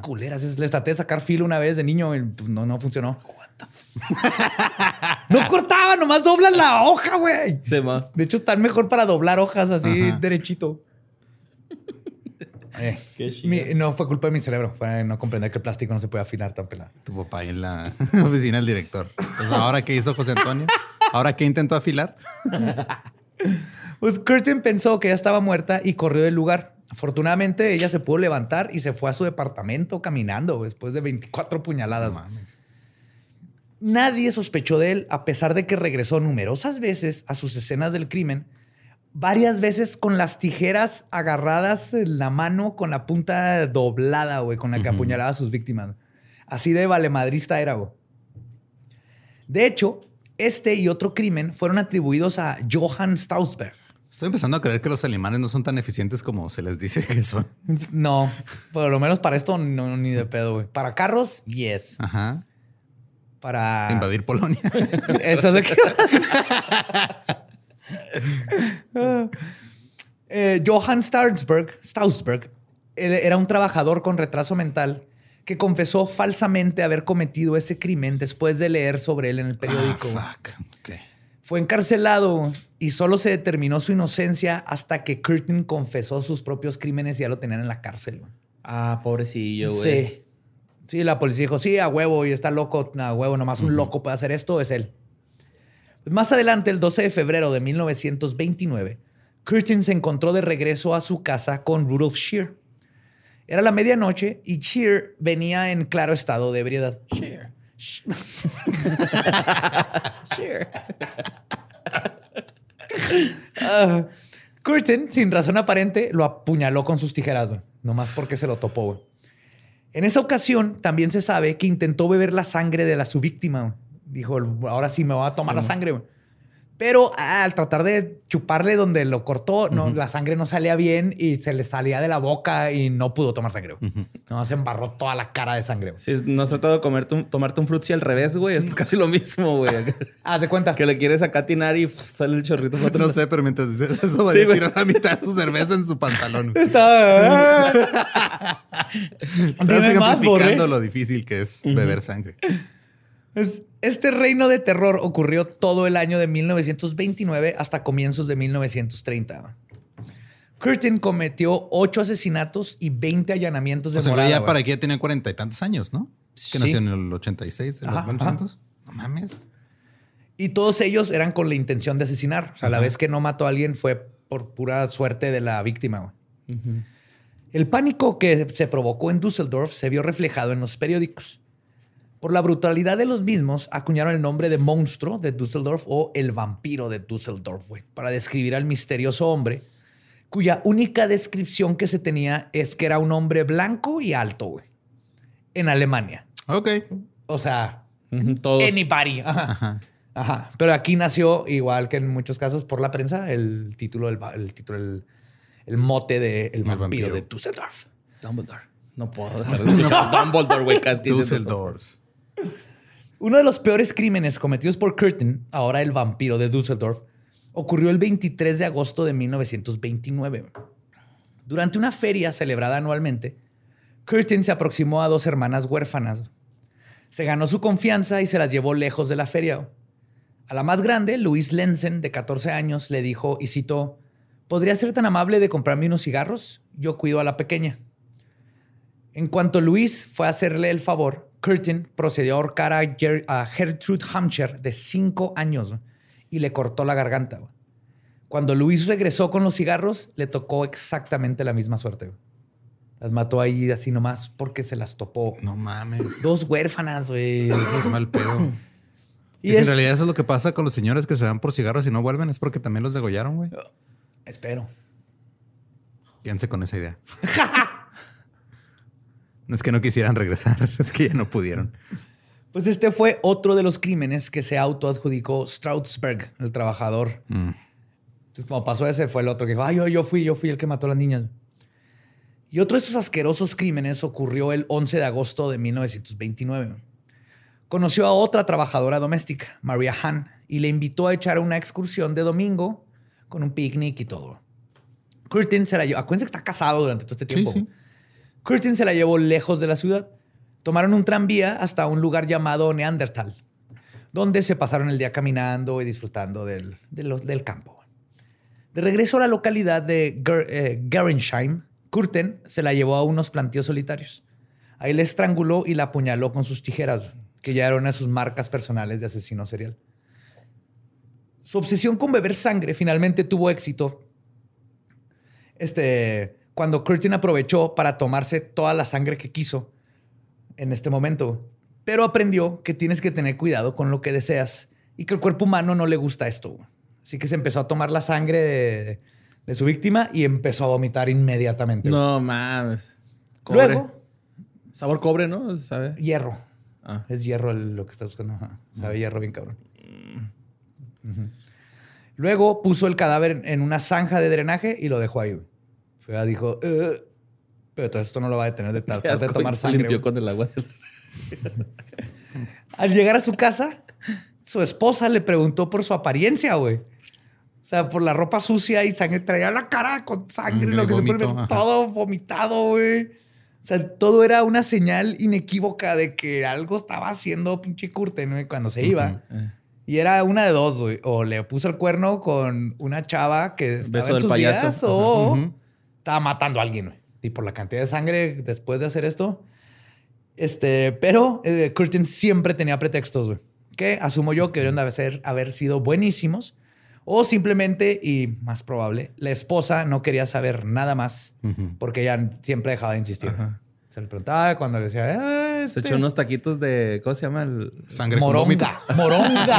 Culeras. Es- Les traté de sacar filo una vez de niño y pues, no, no funcionó. no cortaba, nomás doblan la hoja, güey. Se va. De hecho, están mejor para doblar hojas así Ajá. derechito. Eh, Qué chido. mi- no fue culpa de mi cerebro. Fue no comprender que el plástico no se puede afilar tan pelado. Tu papá en la oficina del director. Entonces, ¿ahora qué hizo José Antonio? ¿Ahora qué intentó afilar? Pues Curtin pensó que ya estaba muerta y corrió del lugar. Afortunadamente, ella se pudo levantar y se fue a su departamento caminando después de 24 puñaladas. No mames. Nadie sospechó de él, a pesar de que regresó numerosas veces a sus escenas del crimen, varias veces con las tijeras agarradas en la mano, con la punta doblada, güey, con la que apuñalaba a sus víctimas. Así de valemadrista era, güey. De hecho, este y otro crimen fueron atribuidos a Johann Stausberg. Estoy empezando a creer que los alemanes no son tan eficientes como se les dice que son. No, por lo menos para esto no, ni de pedo, güey. Para carros, yes. Ajá. Para Invadir Polonia. Eso es lo que. Eh, Johann Stausberg, Stausberg era un trabajador con retraso mental que confesó falsamente haber cometido ese crimen después de leer sobre él en el periódico. Ah, fuck. Fue encarcelado y solo se determinó su inocencia hasta que Curtin confesó sus propios crímenes y ya lo tenían en la cárcel. Ah, pobrecillo, güey. Sí. Sí, la policía dijo, sí, a huevo, y está loco, a huevo, nomás un loco puede hacer esto, es él. Pues más adelante, el 12 de febrero de 1929, Curtin se encontró de regreso a su casa con Rudolf Shear. Era la medianoche y Shear venía en claro estado de ebriedad. Shear. Shear. Ah, Curtin, sin razón aparente, lo apuñaló con sus tijeras, güey. nomás porque se lo topó. güey. En esa ocasión, también se sabe que intentó beber la sangre de la, su víctima. güey. Dijo, ahora sí me voy a tomar la sangre. güey. Pero ah, al tratar de chuparle donde lo cortó, no, la sangre no salía bien y se le salía de la boca y no pudo tomar sangre. güey. Nomás se embarró toda la cara de sangre. Si no has tratado de comerte un- tomarte un frutzi al revés, güey, es casi lo mismo, güey. Haz de cuenta. que le quieres acá tinar y pff, sale el chorrito. para otro No sé, pero mientras dices eso, Sí, tiró la mitad de su cerveza en su pantalón. Está- Estás Dime más, lo difícil que es beber sangre. Es- Este reino de terror ocurrió todo el año de 1929 hasta comienzos de 1930. Curtin cometió ocho asesinatos y 20 allanamientos de O sea, morada. ya para aquí ya tenía cuarenta y tantos años, ¿no? Que Sí. nació en el 86, en Ajá, los 1900. No mames. Y todos ellos eran con la intención de asesinar. O sea, la vez que no mató a alguien fue por pura suerte de la víctima. güey. El pánico que se provocó en Düsseldorf se vio reflejado en los periódicos. Por la brutalidad de los mismos, acuñaron el nombre de monstruo de Düsseldorf o el vampiro de Düsseldorf, güey, para describir al misterioso hombre, cuya única descripción que se tenía es que era un hombre blanco y alto, güey, en Alemania. Ok. O sea, Todos. Anybody. Ajá. Ajá. Ajá. Pero aquí nació, igual que en muchos casos por la prensa, el título, el, título, el, el mote de El vampiro, vampiro. de Düsseldorf. Dumbledore. No puedo dejar de Dumbledore, güey. casi Uno de los peores crímenes cometidos por Curtin, ahora el vampiro de Düsseldorf, ocurrió el 23 de agosto de 1929. Durante una feria celebrada anualmente, Curtin se aproximó a dos hermanas huérfanas. Se ganó su confianza y se las llevó lejos de la feria. A la más grande, Louise Lenzen, de 14 años, le dijo y citó, ¿podría ser tan amable de comprarme unos cigarros? Yo cuido a la pequeña. En cuanto Luis fue a hacerle el favor, Curtin procedió a ahorcar a, Ger- a Gertrude Hampshire, de 5 años, y le cortó la garganta. Cuando Luis regresó con los cigarros, le tocó exactamente la misma suerte. Las mató ahí así nomás porque se las topó. No mames. Dos huérfanas, güey. Mal pedo. Y Y es- en realidad eso es lo que pasa con los señores que se van por cigarros y no vuelven, es porque también los degollaron, güey. Espero. Quédense con esa idea. no es que no quisieran regresar, es que ya no pudieron. Pues este fue otro de los crímenes que se autoadjudicó Straussberg, el trabajador. Mm. Entonces, como pasó ese, fue el otro que dijo, ay, yo, yo fui, yo fui el que mató a las niñas. Y otro de esos asquerosos crímenes ocurrió el 11 de agosto de 1929. Conoció a otra trabajadora doméstica, Maria Hahn, y le invitó a echar una excursión de domingo con un picnic y todo. Curtin se la llevó. Acuérdense que está casado durante todo este Sí, tiempo. sí. Curtin se la llevó lejos de la ciudad. Tomaron un tranvía hasta un lugar llamado Neandertal, donde se pasaron el día caminando y disfrutando del, del campo. De regreso a la localidad de Ger- eh, Gerensheim, Curtin se la llevó a unos plantíos solitarios. Ahí la estranguló y la apuñaló con sus tijeras, que ya era una de sus marcas personales de asesino serial. Su obsesión con beber sangre finalmente tuvo éxito este, cuando Curtin aprovechó para tomarse toda la sangre que quiso en este momento, pero aprendió que tienes que tener cuidado con lo que deseas y que el cuerpo humano no le gusta esto. Así que se empezó a tomar la sangre de, de su víctima y empezó a vomitar inmediatamente. No mames. Cobre. Luego, Sabor cobre, ¿no? ¿Sabe? hierro. Ah. Es hierro lo que está buscando. Ajá. Sabe hierro bien cabrón. Ujú. Luego puso el cadáver en una zanja de drenaje y lo dejó ahí. Fue, dijo, "Eh", pero todo esto no lo va a detener de tratar de tomar y se sangre. limpió con el agua. Al llegar a su casa, su esposa le preguntó por su apariencia, güey. O sea, por la ropa sucia y sangre. Traía la cara con sangre, Mm, lo que se pone todo vomitado, güey. O sea, todo era una señal inequívoca de que algo estaba haciendo pinche Curten, güey, cuando se iba. Y era una de dos, güey. O le puso el cuerno con una chava que estaba Beso en del sus payaso. días, o. estaba matando a alguien, güey. Y por la cantidad de sangre después de hacer esto. Este, pero eh, Curtin siempre tenía pretextos, güey. Que asumo yo que deberían de haber, haber sido buenísimos. O simplemente, y más probable, la esposa no quería saber nada más porque ella siempre dejaba de insistir. Ajá. Se le preguntaba cuando le decía, "Ah, Se este, echó unos taquitos de. ¿Cómo se llama? El... Sangre vómito. moronga,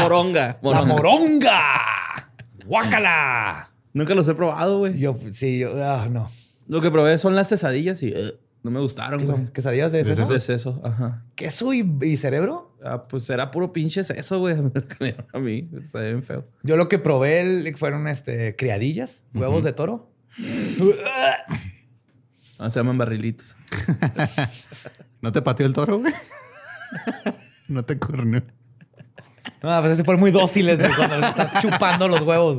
moronga, Moronga. la moronga. moronga, guácala. Nunca los he probado, güey. Yo, sí, yo, ah, no. Lo que probé son las quesadillas y eh, no me gustaron, ¿Qué güey. son? ¿Quesadillas de ¿De seso? Eso es eso, ajá. ¿Queso y, y cerebro? Ah, pues era puro pinche eso, güey. a mí. Está bien feo. Yo lo que probé el- fueron este, criadillas, huevos de toro. Ah, se llaman barrilitos. ¿No te pateó el toro, güey? no te corneó. No, pues se fueron muy dóciles güey, cuando les estás chupando los huevos.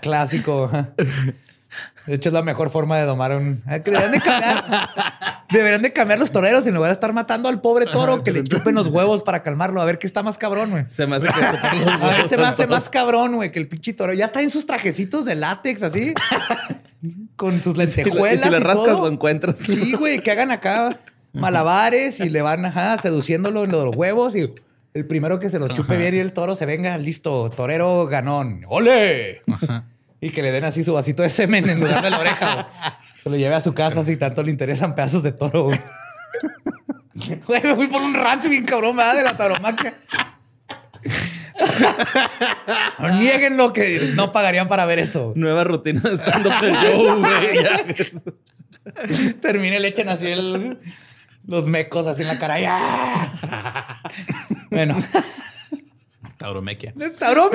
Clásico. De hecho, es la mejor forma de domar un. Deberían de cambiar. Deberían de cambiar los toreros en lugar de estar matando al pobre toro que le chupen los huevos para calmarlo. A ver qué está más cabrón, güey. Se me hace que los A ver, huevos se me hace más cabrón, güey, que el pinche toro. Ya traen sus trajecitos de látex así. Con sus Y le- lentejuelas. y si le y rascas, todo. lo encuentras. Sí, güey, que hagan acá malabares y le van ajá, seduciéndolo en los huevos y el primero que se los chupe bien y el toro se venga, listo, torero ganón. ¡Ole! Y que le den así su vasito de semen en lugar de la oreja. güey. Se lo lleve a su casa si tanto le interesan pedazos de toro. Güey, Güey, me fui por un rancho bien cabrón, ¿verdad? De la tauromaquia. No nieguen lo que no pagarían para ver eso. Nueva rutina de stand-up show, güey. Termine, le echan así el- los mecos así en la cara. ¡Ya! Bueno, Tauromequia. taurón.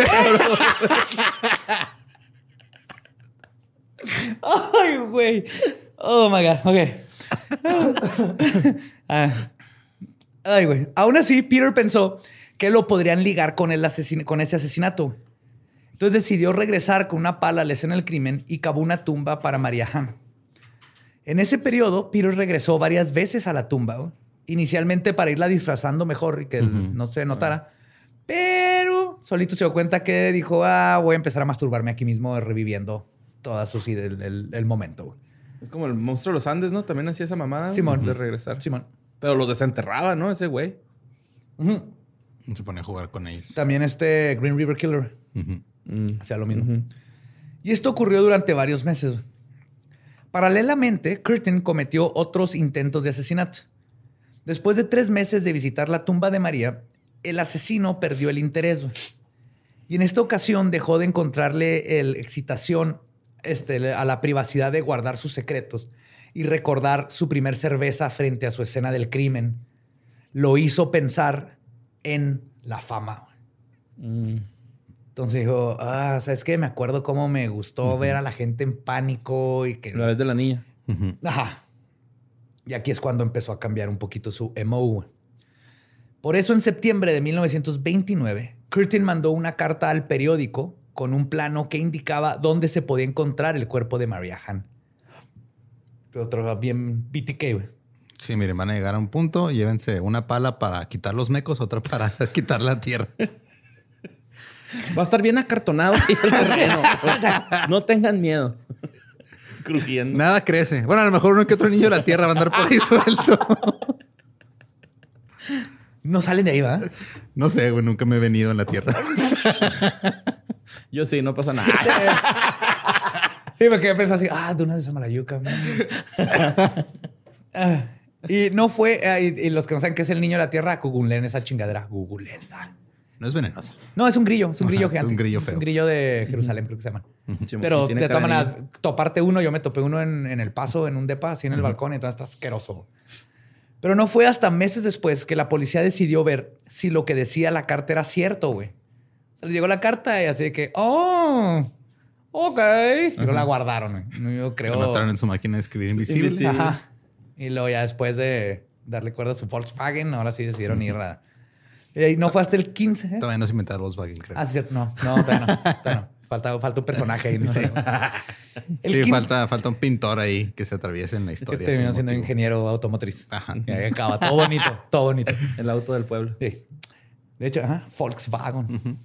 Ay, güey. Oh my God. Ok. Ah. Ay, güey. Aún así, Peter pensó que lo podrían ligar con, el asesin- con ese asesinato. Entonces decidió regresar con una pala a la escena del crimen y cavó una tumba para María Han. En ese periodo, Peter regresó varias veces a la tumba, inicialmente para irla disfrazando mejor y que no se notara. Pero solito se dio cuenta que dijo, ah, voy a empezar a masturbarme aquí mismo reviviendo todas sus ide- el, el- el momento. Es como el monstruo de los Andes, ¿no? También hacía esa mamada. Simón. De regresar. Simón. Pero lo desenterraba, ¿no? Ese güey. Se pone a jugar con ellos. También este Green River Killer Ujú. hacía lo mismo. Y esto ocurrió durante varios meses. Paralelamente, Curtin cometió otros intentos de asesinato. Después de tres meses de visitar la tumba de María, el asesino perdió el interés. Y en esta ocasión dejó de encontrarle el excitación este, a la privacidad de guardar sus secretos y recordar su primer cerveza frente a su escena del crimen. Lo hizo pensar en la fama. Entonces dijo, ah, ¿sabes qué? Me acuerdo cómo me gustó ver a la gente en pánico y que... La vez de la niña. Ajá. Y aquí es cuando empezó a cambiar un poquito su MO. Por eso en septiembre de 1929, Curtin mandó una carta al periódico con un plano que indicaba dónde se podía encontrar el cuerpo de Maria Han. Otro bien BTK, güey. Sí, miren, van a llegar a un punto, llévense una pala para quitar los mecos, otra para quitar la tierra. Va a estar bien acartonado ahí el terreno. no tengan miedo. Crujiendo. Nada crece. Bueno, a lo mejor uno que otro niño de la tierra va a andar por ahí suelto. No salen de ahí, ¿va? No sé, güey, nunca me he venido en la tierra. Yo sí, no pasa nada. Sí, me quedé pensando así, ah, de una de Samalayuca. Ah, y no fue, ah, y, y los que no saben qué es el niño de la tierra, googleen esa chingadera, googleenla. No es venenosa. No, es un grillo, es un Ajá, grillo es gigante. un grillo Es feo. un grillo de Jerusalén, creo que se llaman. Simón, Pero de todas maneras, toparte uno, yo me topé uno en, en el paso, en un depa, así en el balcón, y entonces está asqueroso. Pero no fue hasta meses después que la policía decidió ver si lo que decía la carta era cierto, güey. O Se les llegó la carta y así de que, oh, ok. Y luego la guardaron. güey. Yo creo. Mataron en su máquina de escribir invisible. invisible. Ajá. Y luego ya después de darle cuerda a su Volkswagen, ahora sí decidieron ir a... Y no fue hasta el 15. ¿eh? Todavía no se inventaron Volkswagen, creo. Ah, sí, cierto. No, no, todavía no. todavía no. Falta, falta un personaje ahí. ¿no? El sí, falta, falta un pintor ahí que se atraviese en la que historia. terminó siendo motivo. ingeniero automotriz. Ajá. Y ahí acaba. Todo bonito. Todo bonito. El auto del pueblo. Sí. De hecho, ajá, Volkswagen.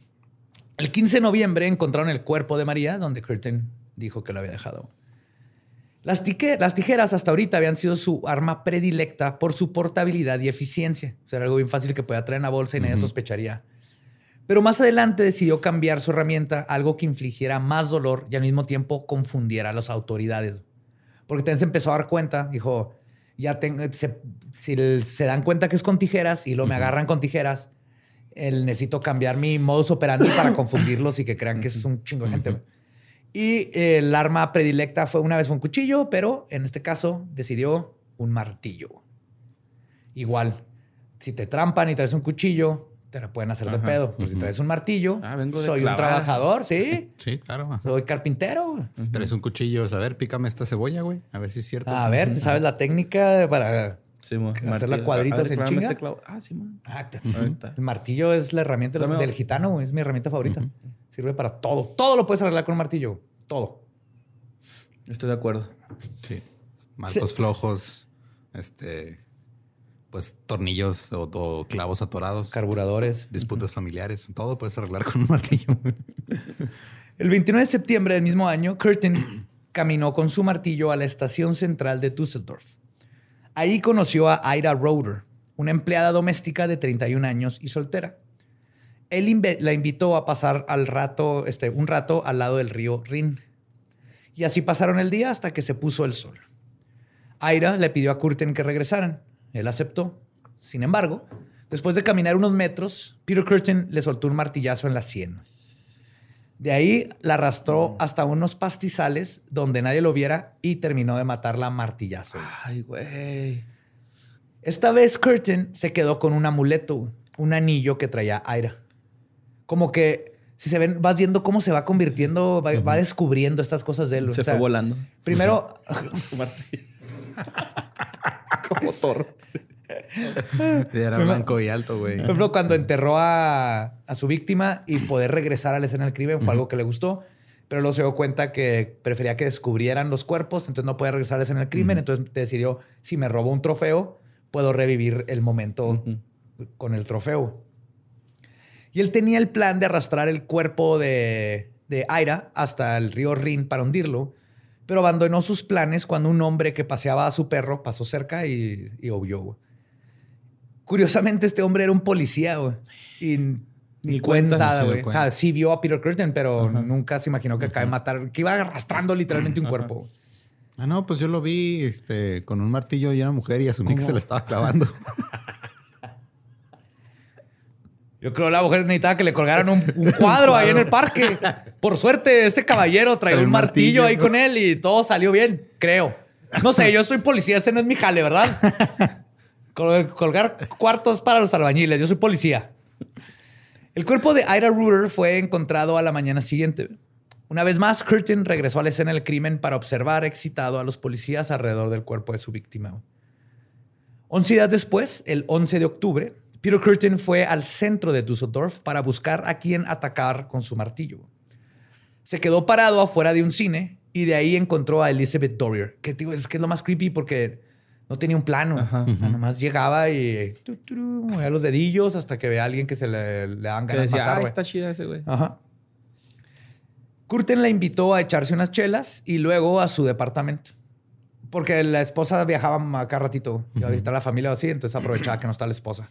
El 15 de noviembre encontraron el cuerpo de María, donde Curtin dijo que lo había dejado. Las, tique- las tijeras hasta ahorita habían sido su arma predilecta por su portabilidad y eficiencia. O sea, era algo bien fácil que podía traer en la bolsa y nadie sospecharía. Pero más adelante decidió cambiar su herramienta a algo que infligiera más dolor y al mismo tiempo confundiera a las autoridades. Porque también se empezó a dar cuenta, dijo, ya tengo, se, si se dan cuenta que es con tijeras y luego me agarran con tijeras, el, necesito cambiar mi modus operandi para confundirlos y que crean que es un chingo de gente. Y eh, el arma predilecta fue una vez un cuchillo, pero en este caso decidió un martillo. Igual, si te trampan y traes un cuchillo, te la pueden hacer de pedo. Pero si traes un martillo, Ah, vengo de soy un trabajador, sí. Sí, claro. ajá. Soy carpintero. Si traes un cuchillo, a ver, pícame esta cebolla, güey. A ver si es cierto. A ver, ¿tú sabes la técnica para Sí, Martillo. cuadritos Ah, en chinga. este clavo. Ah, sí, man. Ah, te- Ahí está. El martillo es la herramienta de los- Dame- del gitano, güey. es mi herramienta favorita. Sirve para todo. Todo lo puedes arreglar con un martillo. Todo. Estoy de acuerdo. Sí. Marcos flojos, este, pues tornillos o, o clavos atorados, Carburadores. disputas familiares, todo puedes arreglar con un martillo. El 29 de septiembre del mismo año, Curtin caminó con su martillo a la estación central de Düsseldorf. Ahí conoció a Ida Roder, una empleada doméstica de 31 años y soltera. Él la invitó a pasar al rato, este, un rato al lado del río Rin. Y así pasaron el día hasta que se puso el sol. Ira le pidió a Curtin que regresaran. Él aceptó. Sin embargo, después de caminar unos metros, Peter Curtin le soltó un martillazo en la sien. De ahí la arrastró hasta unos pastizales donde nadie lo viera y terminó de matarla a martillazo. Ay, güey. Esta vez Curtin se quedó con un amuleto, un anillo que traía Ira. Como que si se ven, vas viendo cómo se va convirtiendo, va, va descubriendo estas cosas de él. Se O sea, fue volando. Primero. Como Thor. Era blanco y alto, güey. Por ejemplo, cuando enterró a, a su víctima y poder regresar a la escena del crimen fue algo que le gustó, pero luego se dio cuenta que prefería que descubrieran los cuerpos, entonces no podía regresar a la escena del crimen, entonces decidió, si me robo un trofeo, puedo revivir el momento con el trofeo. Y él tenía el plan de arrastrar el cuerpo de, de Aira hasta el río Rin para hundirlo, pero abandonó sus planes cuando un hombre que paseaba a su perro pasó cerca y, y huyó. güey. Curiosamente, este hombre era un policía, güey. Y ni, Ni cuenta, cuenta. Güey. O sea, sí vio a Peter Curtin, pero nunca se imaginó que acaba de matar, que iba arrastrando literalmente un cuerpo. Ah, no, pues yo lo vi este, con un martillo y una mujer y asumí que se la estaba clavando. Yo creo que la mujer necesitaba que le colgaran un, un cuadro ahí en el parque. Por suerte, ese caballero traía un martillo, martillo, ahí con él y todo salió bien, creo. No sé, yo soy policía, ese no es mi jale, ¿verdad? Col- colgar cuartos para los albañiles, yo soy policía. El cuerpo de Ira Ruder fue encontrado a la mañana siguiente. Una vez más, Curtin regresó a la escena del crimen para observar excitado a los policías alrededor del cuerpo de su víctima. Once días después, el 11 de octubre, Peter Curtin fue al centro de Düsseldorf para buscar a quién atacar con su martillo. Se quedó parado afuera de un cine y de ahí encontró a Elizabeth Dorier, que digo, es que es lo más creepy porque no tenía un plano. Ajá. O sea, nomás llegaba y tu, tu, tu, movía los dedillos hasta que ve a alguien que se le, le dan ganas de matar. ah, güey". está chida ese güey. Ajá. Curtin la invitó a echarse unas chelas y luego a su departamento. Porque la esposa viajaba acá ratito. Iba a visitar a la familia o así, entonces aprovechaba que no está la esposa.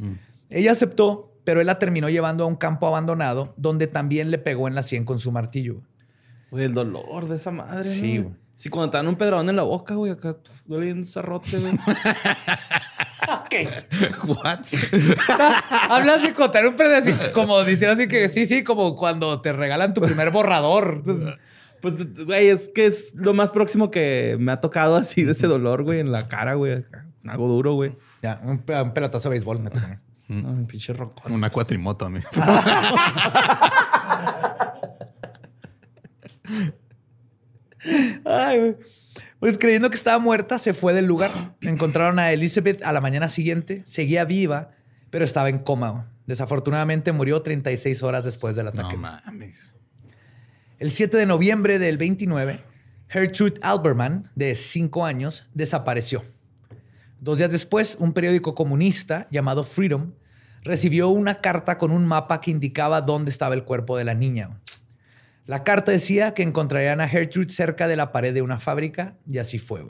Mm. Ella aceptó, pero él la terminó llevando a un campo abandonado donde también le pegó en la sien con su martillo. Güey, el dolor de esa madre. Sí, ¿no? güey. Sí, cuando te dan un pedrón en la boca, güey, acá pues, duele un cerrote, güey. What? Hablas de contar un pedacito, como diciendo así que sí, sí, como cuando te regalan tu primer borrador. Pues, güey, es que es lo más próximo que me ha tocado así de ese dolor, güey, en la cara, güey. Algo duro, güey. Ya, un, pe- un pelotazo de béisbol. me tocó. No, un pinche rocón. Una cuatrimoto, amigo. Ay, güey. Pues creyendo que estaba muerta, se fue del lugar. Encontraron a Elizabeth a la mañana siguiente. Seguía viva, pero estaba en coma. Desafortunadamente murió 36 horas después del ataque. No mames. El 7 de noviembre del 29, Gertrude Alberman, de 5 años, desapareció. Dos días después, un periódico comunista llamado Freedom recibió una carta con un mapa que indicaba dónde estaba el cuerpo de la niña. La carta decía que encontrarían a Gertrude cerca de la pared de una fábrica y así fue.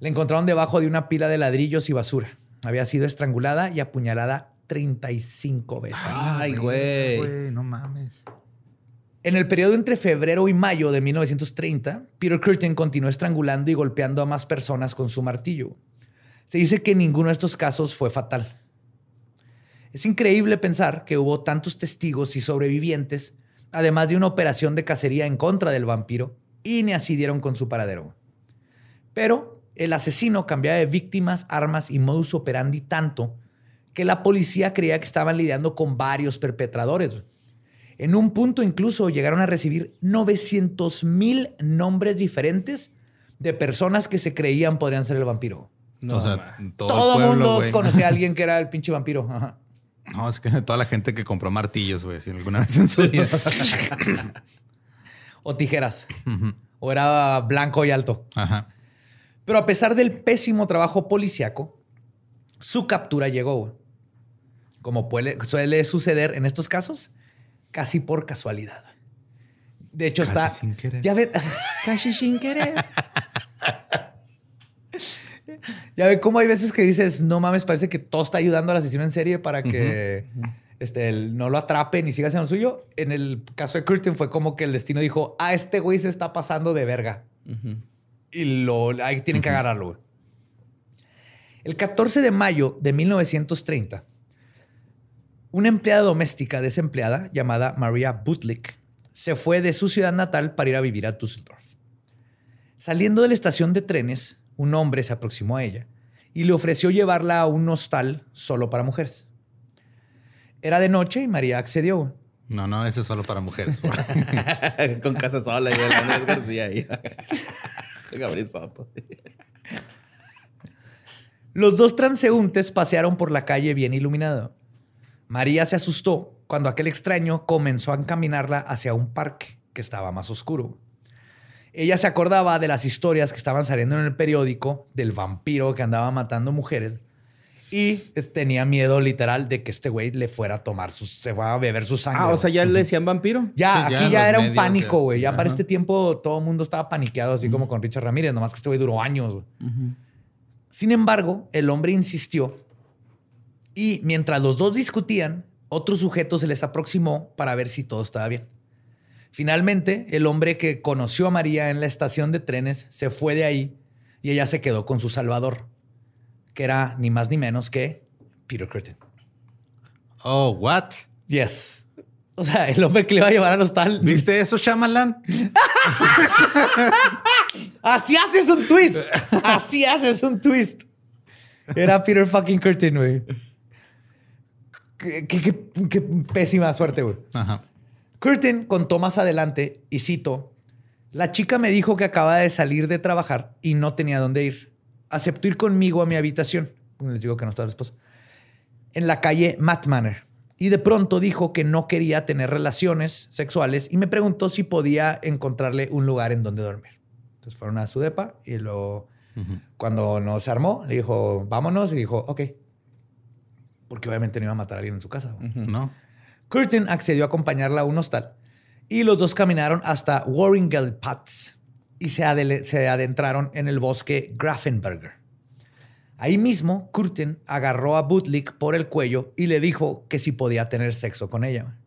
La encontraron debajo de una pila de ladrillos y basura. Había sido estrangulada y apuñalada 35 veces. Ay, güey. No mames. En el periodo entre febrero y mayo de 1930, Peter Curtin continuó estrangulando y golpeando a más personas con su martillo. Se dice que ninguno de estos casos fue fatal. Es increíble pensar que hubo tantos testigos y sobrevivientes, además de una operación de cacería en contra del vampiro, y ni así dieron con su paradero. Pero el asesino cambiaba de víctimas, armas y modus operandi tanto que la policía creía que estaban lidiando con varios perpetradores. En un punto incluso llegaron a recibir 900 mil nombres diferentes de personas que se creían podrían ser el vampiro. No, o sea, todo, Todo el pueblo, mundo conocía a alguien que era el pinche vampiro. Ajá. No, es que toda la gente que compró martillos, güey, si alguna vez en su vida. O tijeras. O era blanco y alto. Ajá. Pero a pesar del pésimo trabajo policiaco, su captura llegó. Como puede- suele suceder en estos casos, casi por casualidad. De hecho, Casi está. sin querer. Ya ves, casi sin querer. Ya ve cómo hay veces que dices, no mames, parece que todo está ayudando al asesino en serie para que este, el- no lo atrapen y siga haciendo lo suyo. En el caso de Curtin fue como que el destino dijo, ah, este güey se está pasando de verga y lo, ahí tienen que agarrarlo. güey. El 14 de mayo de 1930, una empleada doméstica desempleada llamada Maria Butlick se fue de su ciudad natal para ir a vivir a Düsseldorf. Saliendo de la estación de trenes, un hombre se aproximó a ella y le ofreció llevarla a un hostal solo para mujeres. Era de noche y María accedió. No, no, ese es solo para mujeres. por- Con casa sola y Andrés García ahí. Gabriel Soto. Los dos transeúntes pasearon por la calle bien iluminado. María se asustó cuando aquel extraño comenzó a encaminarla hacia un parque que estaba más oscuro. Ella se acordaba de las historias que estaban saliendo en el periódico del vampiro que andaba matando mujeres y tenía miedo literal de que este güey le fuera a tomar su, se va a beber su sangre. Ah, o sea, ya le decían vampiro. Ya, Sí, ya aquí ya era un medios, pánico, güey. sí, Ya para este tiempo todo el mundo estaba paniqueado, así como con Richard Ramírez, nomás que este güey duró años. Sin embargo, el hombre insistió y mientras los dos discutían, otro sujeto se les aproximó para ver si todo estaba bien. Finalmente, el hombre que conoció a María en la estación de trenes se fue de ahí y ella se quedó con su salvador, que era ni más ni menos que Peter Curtin. Oh, what? Yes. O sea, el hombre que le iba a llevar al hostal. ¿Viste eso, Shyamalan? Así haces un twist. Así haces un twist. Era Peter fucking Curtin, güey. Qué, qué- qué- qué pésima suerte, güey. Ajá. Curtin contó más adelante, y cito, la chica me dijo que acaba de salir de trabajar y no tenía dónde ir. Aceptó ir conmigo a mi habitación. Les digo que no estaba el esposo. En la calle Matt Manor. Y de pronto dijo que no quería tener relaciones sexuales y me preguntó si podía encontrarle un lugar en donde dormir. Entonces fueron a su depa y luego, cuando no se armó, le dijo, vámonos. Y dijo, ok. Porque obviamente no iba a matar a alguien en su casa. No. Curtin accedió a acompañarla a un hostal y los dos caminaron hasta Warringelplatz y se, adentraron en el bosque Grafenberger. Ahí mismo, Curtin agarró a Butlik por el cuello y le dijo que si podía tener sexo con ella.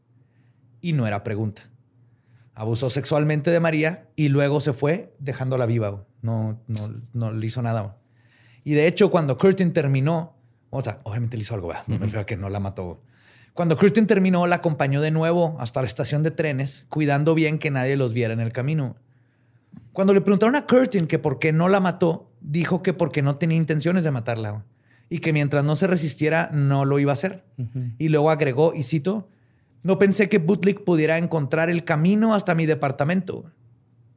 Y no era pregunta. Abusó sexualmente de María y luego se fue dejándola viva. No, no, no le hizo nada. Y de hecho, cuando Curtin terminó, o sea, obviamente le hizo algo, ¿verdad? me refiero a que no la mató. Cuando Curtin terminó, la acompañó de nuevo hasta la estación de trenes, cuidando bien que nadie los viera en el camino. Cuando le preguntaron a Curtin que por qué no la mató, dijo que porque no tenía intenciones de matarla. y que mientras no se resistiera no lo iba a hacer. Y luego agregó, y cito, no pensé que Butlick pudiera encontrar el camino hasta mi departamento.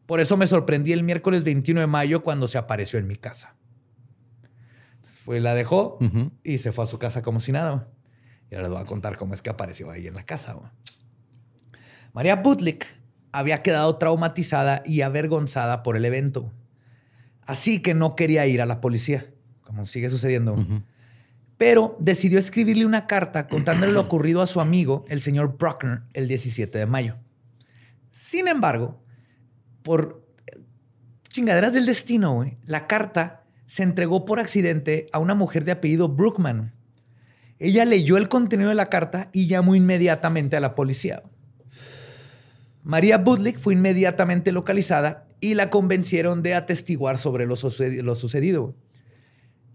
Por eso me sorprendí el miércoles 21 de mayo cuando se apareció en mi casa. Entonces fue, la dejó y se fue a su casa como si nada. Y ahora les voy a contar cómo es que apareció ahí en la casa. María Butlick había quedado traumatizada y avergonzada por el evento. Así que no quería ir a la policía, como sigue sucediendo. Pero decidió escribirle una carta contándole lo ocurrido a su amigo, el señor Bruckner, el 17 de mayo. Sin embargo, por chingaderas del destino, la carta se entregó por accidente a una mujer de apellido Brookman. Ella leyó el contenido de la carta y llamó inmediatamente a la policía. María Budlick fue inmediatamente localizada y la convencieron de atestiguar sobre lo, sucedido.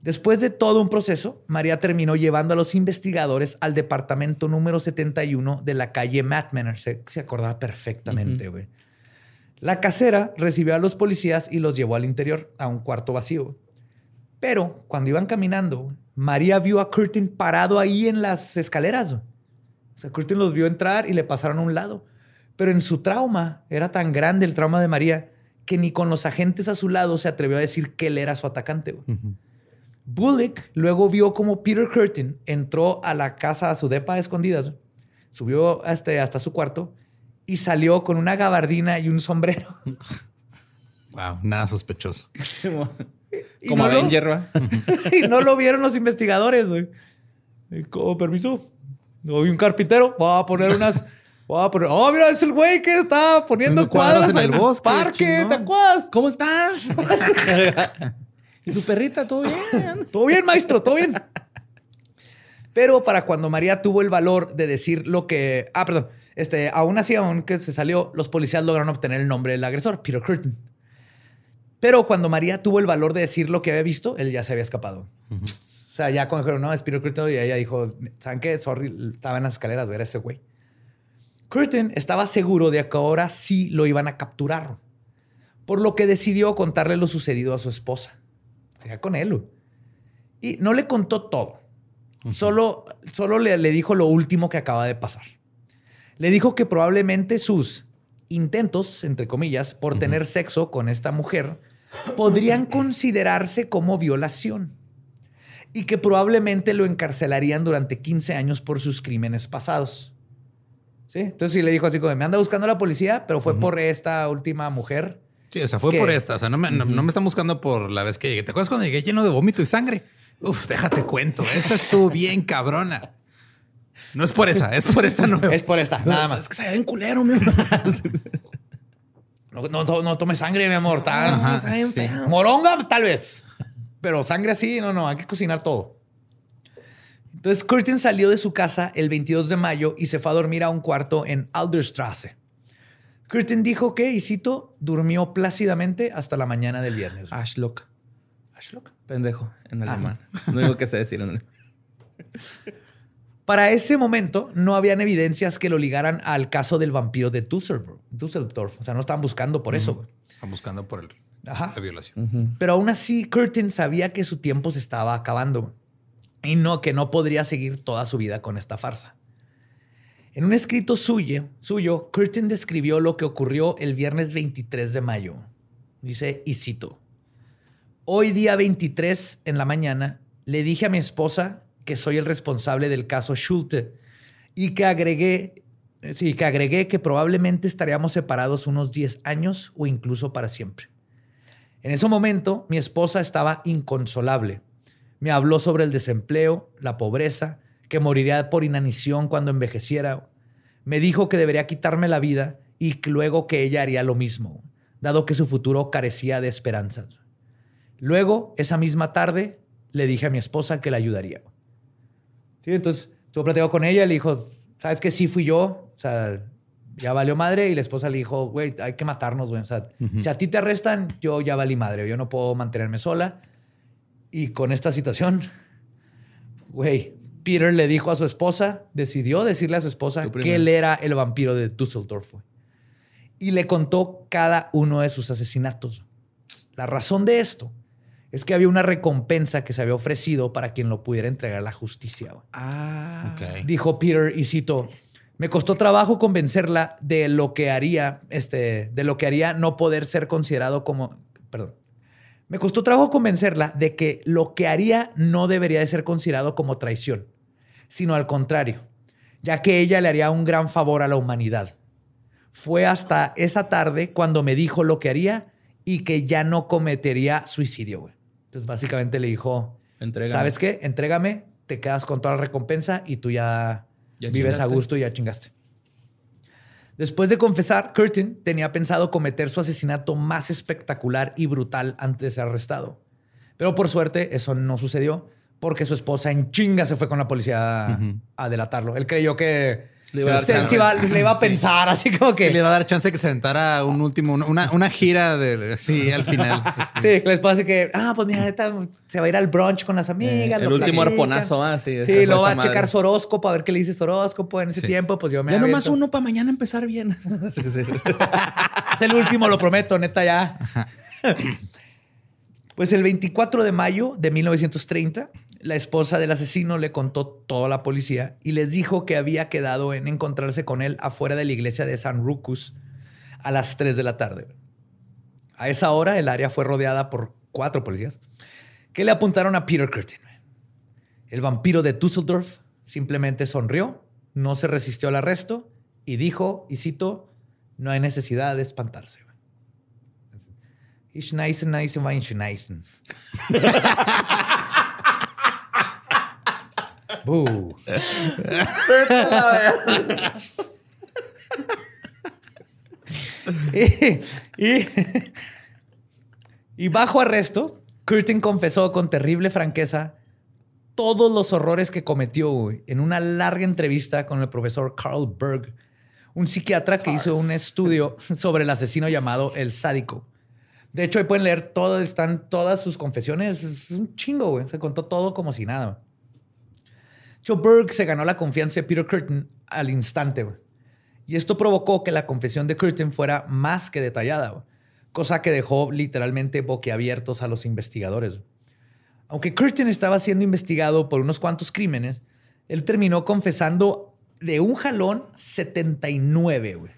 Después de todo un proceso, María terminó llevando a los investigadores al departamento número 71 de la calle Matt Manor. Se, acordaba perfectamente, güey. La casera recibió a los policías y los llevó al interior, a un cuarto vacío. Pero cuando iban caminando, María vio a Curtin parado ahí en las escaleras. O sea, Curtin los vio entrar y le pasaron a un lado. Pero en su trauma, era tan grande el trauma de María, que ni con los agentes a su lado se atrevió a decir que él era su atacante. Bullock luego vio como Peter Curtin entró a la casa, a su depa de escondidas, subió hasta, hasta su cuarto y salió con una gabardina y un sombrero. Wow, nada sospechoso. Como Avenger, y no lo vieron los investigadores, güey. Como permiso. No vi un carpintero. Voy a poner unas. Voy a poner. Oh, mira, es el güey que está poniendo cuadras, en el bosque. Parque, ¿te acuerdas? ¿Cómo está? y su perrita, todo bien. todo bien, maestro, todo bien. Pero para cuando María tuvo el valor de decir lo que. Ah, perdón. Este, aún así, aunque se salió, los policías lograron obtener el nombre del agresor, Peter Curtin. Pero cuando María tuvo el valor de decir lo que había visto, él ya se había escapado. O sea, ya cuando dijeron, no, es Peter Curtin, y ella dijo, ¿saben qué? Sorry, estaba en las escaleras, ver a ese güey. Curtin estaba seguro de que ahora sí lo iban a capturar, por lo que decidió contarle lo sucedido a su esposa. O sea, con él. Y no le contó todo. Solo, solo le, le dijo lo último que acaba de pasar le dijo que probablemente sus intentos, entre comillas, por tener sexo con esta mujer podrían considerarse como violación y que probablemente lo encarcelarían durante 15 años por sus crímenes pasados. ¿Sí? Entonces sí le dijo así como, me anda buscando la policía, pero fue por esta última mujer. Sí, o sea, fue por esta. O sea, no me, no me, están buscando por la vez que llegué. ¿Te acuerdas cuando llegué lleno de vómito y sangre? Uf, déjate cuento. Esa estuvo bien cabrona. No es por esa, es por esta nueva. Es por esta, nada más. Es que se ve en culero, mi amor. No, no, no tome sangre, mi amor. Moronga, tal vez. Pero sangre así, no, no, hay que cocinar todo. Entonces, Curtin salió de su casa el 22 de mayo y se fue a dormir a un cuarto en Alderstrasse. Curtin dijo que, y cito, durmió plácidamente hasta la mañana del viernes. Ashlock. Ashlock. Pendejo en ah. alemán. No digo que sé decir en alemán. Para ese momento no habían evidencias que lo ligaran al caso del vampiro de Dusseldorf. O sea, no estaban buscando por eso. Están buscando por el, la violación. Pero aún así, Curtin sabía que su tiempo se estaba acabando y no que no podría seguir toda su vida con esta farsa. En un escrito suyo, suyo, Curtin describió lo que ocurrió el viernes 23 de mayo. Dice, y cito, hoy día 23 en la mañana le dije a mi esposa que soy el responsable del caso Schulte y que agregué, sí, que agregué que probablemente estaríamos separados unos 10 años o incluso para siempre. En ese momento, mi esposa estaba inconsolable. Me habló sobre el desempleo, la pobreza, que moriría por inanición cuando envejeciera. Me dijo que debería quitarme la vida y luego que ella haría lo mismo, dado que su futuro carecía de esperanzas. Luego, esa misma tarde, le dije a mi esposa que la ayudaría. Sí, entonces estuvo platicando con ella, le dijo, ¿sabes qué? Sí fui yo. O sea, ya valió madre. Y la esposa le dijo, güey, hay que matarnos, güey. O sea, si a ti te arrestan, yo ya valí madre. Yo no puedo mantenerme sola. Y con esta situación, güey, Peter le dijo a su esposa, decidió decirle a su esposa que él era el vampiro de Dusseldorf. Y le contó cada uno de sus asesinatos. La razón de esto es que había una recompensa que se había ofrecido para quien lo pudiera entregar a la justicia. Ah. Ok. Dijo Peter y cito, me costó trabajo convencerla de lo que haría, este, de lo que haría no poder ser considerado como, perdón, me costó trabajo convencerla de que lo que haría no debería de ser considerado como traición, sino al contrario, ya que ella le haría un gran favor a la humanidad. Fue hasta esa tarde cuando me dijo lo que haría y que ya no cometería suicidio. güey. Entonces básicamente le dijo, Entrégame. ¿sabes qué? Entrégame, te quedas con toda la recompensa y tú ya, Ya vives a gusto y ya chingaste. Después de confesar, Curtin tenía pensado cometer su asesinato más espectacular y brutal antes de ser arrestado. Pero por suerte eso no sucedió porque su esposa en chinga se fue con la policía a delatarlo. Él creyó que Le iba a dar se- chance. se iba- le iba a pensar así como que... Le va a dar chance de que se aventara un último, una, una gira de sí al final. Sí, que la esposa así que, ah, pues mira, esta se va a ir al brunch con las amigas. Eh, el lo último platican. arponazo, ah, sí. Sí, lo va a checar su horóscopo, a ver qué le dice su horóscopo. En ese Sí. tiempo, pues yo me Ya nomás uno para mañana empezar bien. Sí, sí. Es el último, lo prometo, neta, ya. Pues el 24 de mayo de 1930, la esposa del asesino le contó todo a la policía y les dijo que había quedado en encontrarse con él afuera de la iglesia de San Rucus a las 3 de la tarde. A esa hora, el área fue rodeada por cuatro policías que le apuntaron a Peter Curtin. El vampiro de Dusseldorf simplemente sonrió, no se resistió al arresto y dijo, y cito, no hay necesidad de espantarse. Ich nice, nice. Boo. y, y- y bajo arresto, Curtin confesó con terrible franqueza todos los horrores que cometió en una larga entrevista con el profesor Carl Berg, un psiquiatra que hizo un estudio sobre el asesino llamado El Sádico. De hecho, ahí pueden leer todo, están todas sus confesiones. Es un chingo, güey. Se contó todo como si nada. Joe Berg se ganó la confianza de Peter Curtin al instante, güey. Y esto provocó que la confesión de Curtin fuera más que detallada, güey. cosa que dejó literalmente boquiabiertos a los investigadores. güey. Aunque Curtin estaba siendo investigado por unos cuantos crímenes, él terminó confesando de un jalón 79, güey.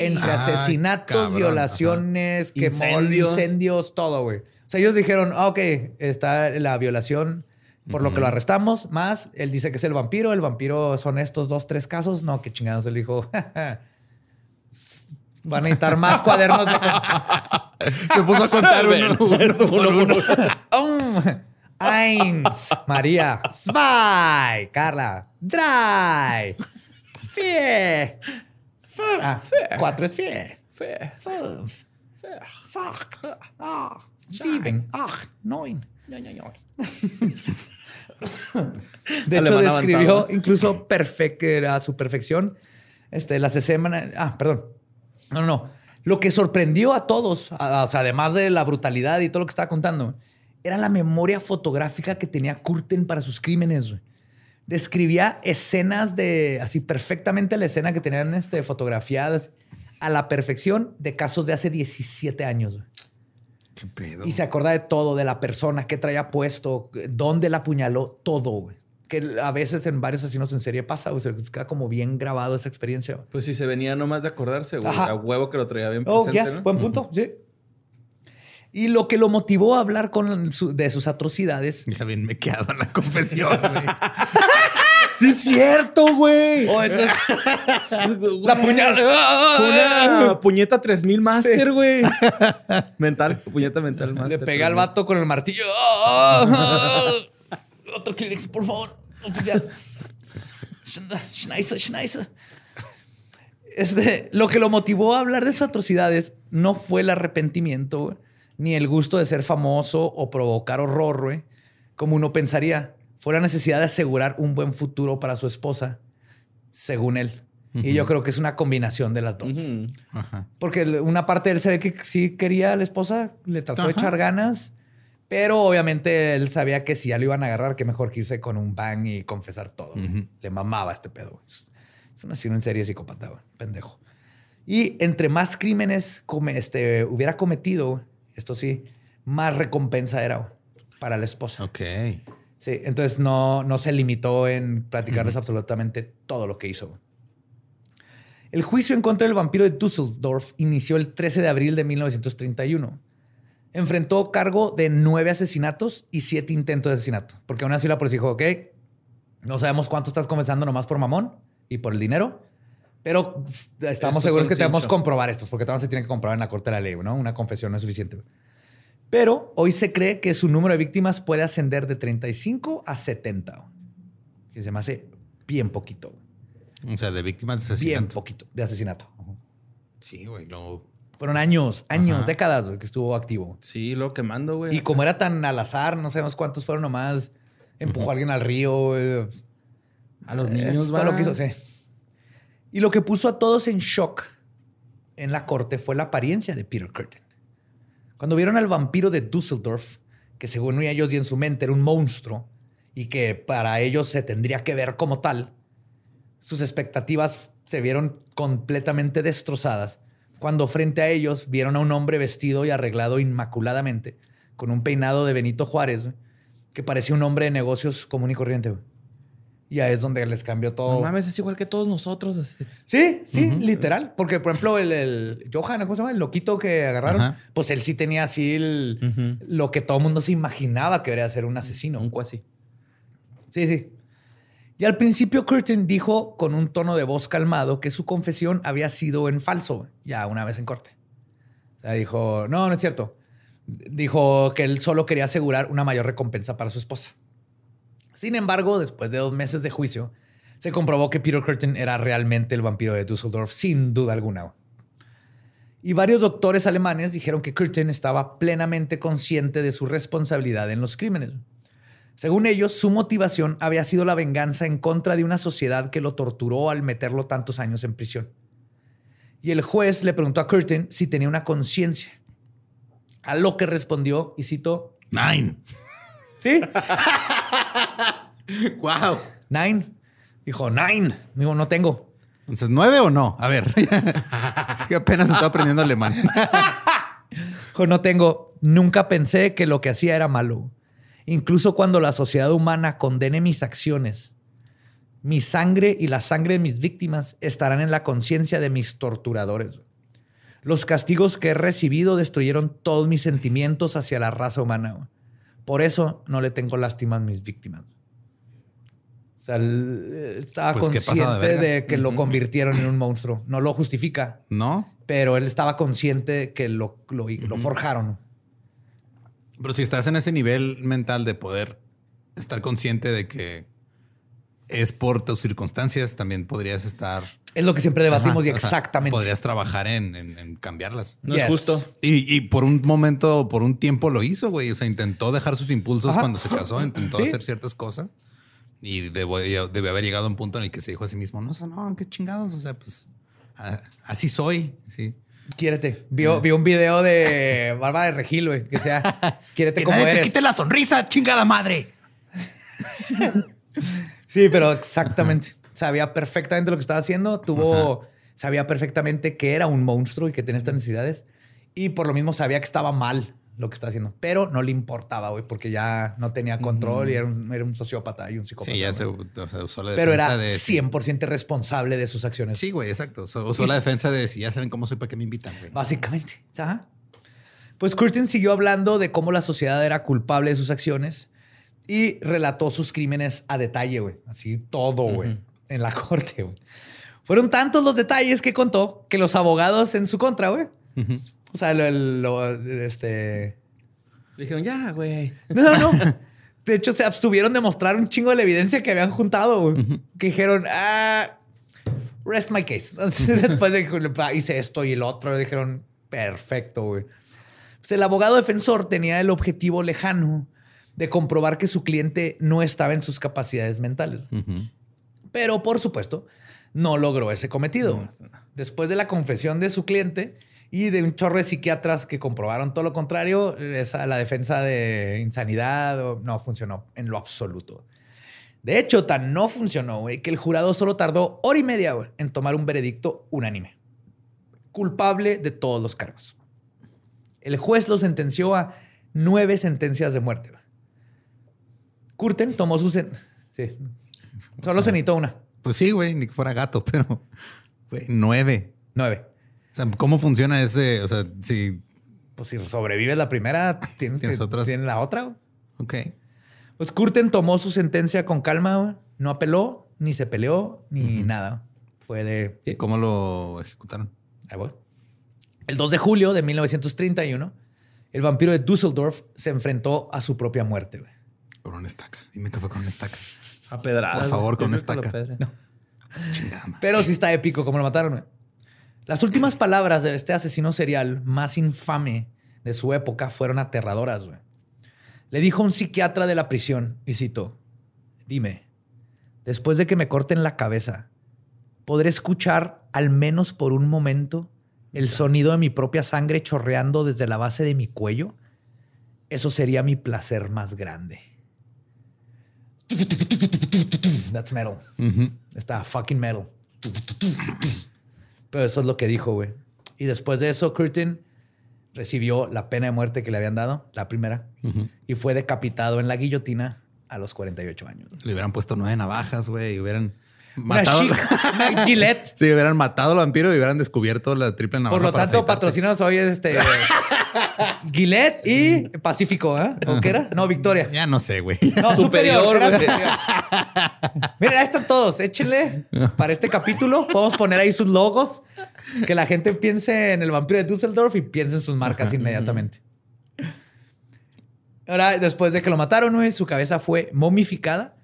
Entre Ah, asesinatos, cabrón, violaciones, quemó, Incendios. incendios, todo, güey. O sea, ellos dijeron, ah, ok, está la violación, por lo que lo arrestamos, más él dice que es el vampiro, el vampiro son estos dos, tres casos. No, qué chingados, él dijo, van a necesitar más cuadernos de... Se puso a contar uno, uno uno. Um, eins, María, zwei, Carla, drei, vier, ah, cuatro es vier, fünf, sechs, sieben, acht, neun. De hecho, Alemán describió avanzado. incluso perfecto, a su perfección este, las semanas. Ah, perdón. No, no, no. Lo que sorprendió a todos, a- o sea, además de la brutalidad y todo lo que estaba contando, era la memoria fotográfica que tenía Curtin para sus crímenes. Describía escenas de, así perfectamente la escena que tenían este, fotografiadas a la perfección de casos de hace 17 años. güey. ¿Qué pedo? Y se acuerda de todo, de la persona que traía puesto, dónde la apuñaló, todo, güey. Que a veces en varios asesinos en serie pasa, güey. Se queda como bien grabado esa experiencia. güey. Pues si se venía nomás de acordarse, güey. Ajá. A huevo que lo traía bien Oh, presente, yes, ¿no? buen punto, sí. Y lo que lo motivó a hablar con su- de sus atrocidades. Ya bien me quedado en la confesión, güey. Sí, es cierto, güey. Oh, entonces, La puñal. Fue una puñeta 3000 Master, güey. mental, puñeta mental Master. Le pega al 3000. vato con el martillo. Ah, Otro Kleenex, por favor. Oficial. Schneiser, Schneiser. Este, lo que lo motivó a hablar de sus atrocidades no fue el arrepentimiento, güey, ni el gusto de ser famoso o provocar horror, güey, como uno pensaría. Fue la necesidad de asegurar un buen futuro para su esposa, según él. Y yo creo que es una combinación de las dos. Ajá. Porque una parte de él se ve que sí quería a la esposa, le trató de echar ganas, pero obviamente él sabía que si ya lo iban a agarrar, que mejor que irse con un bang y confesar todo. Le mamaba este pedo. Es un asesino en serie psicópata, güey. pendejo. Y entre más crímenes come- este, hubiera cometido, esto sí, más recompensa era güey, para la esposa. Ok. Sí, entonces no, no se limitó en platicarles absolutamente todo lo que hizo. El juicio en contra del vampiro de Dusseldorf inició el 13 de abril de 1931. Enfrentó cargo de nueve asesinatos y siete intentos de asesinato. Porque aún así la policía dijo, ok, no sabemos cuánto estás comenzando nomás por mamón y por el dinero, pero estamos Estos seguros que tenemos que cincho. comprobar estos, porque todavía se tiene que comprobar en la corte de la ley, ¿no? Una confesión no es suficiente. Pero hoy se cree que su número de víctimas puede ascender de 35 a 70. Que se me hace bien poquito. O sea, de víctimas de Bien asesinato. poquito de asesinato. Sí, güey. Luego. Fueron años, años, Ajá. décadas güey, que estuvo activo. Sí, lo quemando, güey. Y como era tan al azar, no sabemos cuántos fueron nomás. Empujó a alguien al río. güey. A los niños, todo va. lo que hizo, sí. Y lo que puso a todos en shock en la corte fue la apariencia de Peter Curtin. Cuando vieron al vampiro de Dusseldorf, que según ellos y en su mente era un monstruo y que para ellos se tendría que ver como tal, sus expectativas se vieron completamente destrozadas cuando frente a ellos vieron a un hombre vestido y arreglado inmaculadamente, con un peinado de Benito Juárez, que parecía un hombre de negocios común y corriente. Y ahí es donde les cambió todo. No mames, es igual que todos nosotros. así. Sí, sí, literal. Porque, por ejemplo, el, el Johan, ¿cómo se llama? El loquito que agarraron. Ajá. Pues él sí tenía así el- Ujú. lo que todo el mundo se imaginaba que debería ser un asesino. Un cuasi. Sí, sí. Y al principio Curtin dijo con un tono de voz calmado que su confesión había sido en falso, ya una vez en corte. O sea, dijo, no, no es cierto. Dijo que él solo quería asegurar una mayor recompensa para su esposa. Sin embargo, después de dos meses de juicio, se comprobó que Peter Curtin era realmente el vampiro de Dusseldorf, sin duda alguna. Y varios doctores alemanes dijeron que Curtin estaba plenamente consciente de su responsabilidad en los crímenes. Según ellos, su motivación había sido la venganza en contra de una sociedad que lo torturó al meterlo tantos años en prisión. Y el juez le preguntó a Curtin si tenía una conciencia. A lo que respondió, y cito, Nine. ¿sí? wow. Nine. Dijo, nine. Digo, no tengo. Entonces, ¿nueve o no? A ver. que apenas estoy aprendiendo alemán. Dijo, no tengo. Nunca pensé que lo que hacía era malo. Incluso cuando la sociedad humana condene mis acciones, mi sangre y la sangre de mis víctimas estarán en la conciencia de mis torturadores. Los castigos que he recibido destruyeron todos mis sentimientos hacia la raza humana. Por eso no le tengo lástima a mis víctimas. O sea, él estaba Pues, ¿qué consciente de que lo convirtieron en un monstruo. No lo justifica, ¿No? pero él estaba consciente de que lo, lo, lo forjaron. Pero si estás en ese nivel mental de poder estar consciente de que es por tus circunstancias, también podrías estar. Es lo que siempre debatimos y Ajá, o sea, exactamente. podrías trabajar en, en- en cambiarlas. No Yes. es justo. Y, y por un momento, por un tiempo lo hizo, güey. O sea, intentó dejar sus impulsos Ajá. cuando se casó, intentó Sí. hacer ciertas cosas. Y debe, debe haber llegado a un punto en el que se dijo a sí mismo, no, no, qué chingados. O sea, pues a- así soy. Sí. Quiérete. Vio, vio un video de Bárbara de Regil, güey, que sea, quiérete Que como nadie te eres. quite la sonrisa, chingada madre. Sí, pero exactamente. Sabía perfectamente lo que estaba haciendo. Tuvo, sabía perfectamente que era un monstruo y que tenía estas necesidades. Y por lo mismo sabía que estaba mal lo que estaba haciendo. Pero no le importaba, güey, porque ya no tenía control y era un, era un sociópata y un psicópata. Sí, ya se, güey. o sea, usó la Pero defensa era de... 100% responsable de sus acciones. Sí, güey, exacto. Usó, usó la defensa de si ya saben cómo soy, ¿para qué me invitan? güey? Básicamente. Ajá. Pues Curtin siguió hablando de cómo la sociedad era culpable de sus acciones y relató sus crímenes a detalle, güey. Así todo, güey. En la corte, güey. Fueron tantos los detalles que contó que los abogados en su contra, güey. O sea, lo, lo- este... Dijeron, ya, güey. No, no, no. De hecho, se abstuvieron de mostrar un chingo de la evidencia que habían juntado, güey. Que dijeron, ah, rest my case. Entonces, después de que hice esto y el otro, dijeron, perfecto, güey. Pues el abogado defensor tenía el objetivo lejano de comprobar que su cliente no estaba en sus capacidades mentales. Ujú. Pero, por supuesto, no logró ese cometido. Después de la confesión de su cliente y de un chorro de psiquiatras que comprobaron todo lo contrario, esa, la defensa de insanidad no funcionó en lo absoluto. De hecho, tan no funcionó, güey, que el jurado solo tardó hora y media güey, en tomar un veredicto unánime. Culpable de todos los cargos. El juez lo sentenció a nueve sentencias de muerte. Curten tomó su... Sí. Solo se necesitó una. Pues sí, güey, ni que fuera gato, pero güey, nueve. Nueve. O sea, ¿cómo funciona ese? O sea, si. Pues si sobrevives la primera, tienes, Tienes que otras. tienes la otra. güey. Ok. Pues Curten tomó su sentencia con calma, güey. no apeló, ni se peleó, ni nada. Fue de... ¿Y cómo lo ejecutaron? Ahí voy. El 2 de julio de 1931, el vampiro de Düsseldorf se enfrentó a su propia muerte. güey. Con una estaca. Dime que fue con una estaca. A pedradas. Por favor, con estaca. No. Pero sí está épico como lo mataron. güey. Las últimas palabras de este asesino serial más infame de su época fueron aterradoras. güey. Le dijo a un psiquiatra de la prisión, y cito, dime, después de que me corten la cabeza, ¿podré escuchar al menos por un momento el sonido de mi propia sangre chorreando desde la base de mi cuello? Eso sería mi placer más grande. That's metal. Está fucking metal. Pero eso es lo que dijo, güey. Y después de eso, Curtin recibió la pena de muerte que le habían dado, la primera, y fue decapitado en la guillotina a los 48 años. Le hubieran puesto nueve navajas, güey, y hubieran matado. una Gillette. Sí, hubieran matado al vampiro y hubieran descubierto la triple navaja. Por lo tanto, patrocinados hoy es este Gillette y Pacífico, ¿eh? ¿O qué era? No, Victoria. Ya no sé, güey. No, superior. Superior. Miren, ahí están todos. Échenle para este capítulo. Podemos poner ahí sus logos. Que la gente piense en el vampiro de Düsseldorf y piense en sus marcas inmediatamente. Ahora, después de que lo mataron, güey, su cabeza fue momificada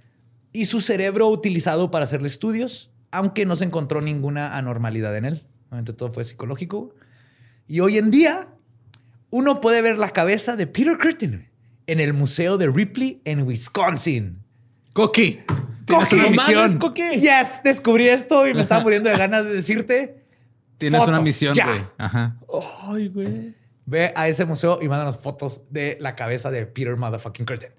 y su cerebro utilizado para hacerle estudios, aunque no se encontró ninguna anormalidad en él. Obviamente todo fue psicológico. Y hoy en día, uno puede ver la cabeza de Peter Curtin en el Museo de Ripley en Wisconsin. Coqui. Coqui. una No misión. mames, Coqui. Yes, descubrí esto y me estaba muriendo de ganas de decirte. Tienes Fotos, una misión, ya. güey. Ajá. Ay, güey. Ve a ese museo y mándanos fotos de la cabeza de Peter Motherfucking Curtin.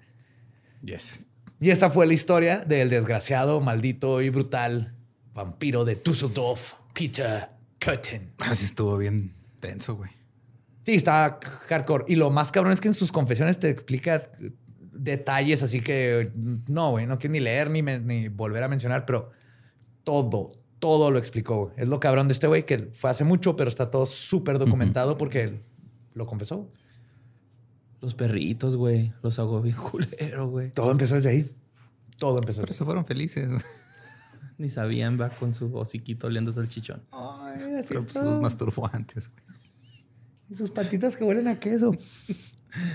Yes. Y esa fue la historia del desgraciado, maldito y brutal vampiro de Düsseldorf, Peter Curtin. Así estuvo bien tenso, güey. Sí, está hardcore. Y lo más cabrón es que en sus confesiones te explica detalles, así que no, güey, no quiero ni leer ni, me- ni volver a mencionar, pero todo, todo lo explicó. güey. Es lo cabrón de este güey que fue hace mucho, pero está todo súper documentado porque él lo confesó. Los perritos, güey. Los hago bien culero, güey. Todo empezó desde ahí. Todo empezó Pero desde se fueron felices. güey. Ni sabían, va con su hociquito oliendo el chichón. ahí. Ay, así Pero pues los masturbó antes, güey. Y sus patitas que huelen a queso.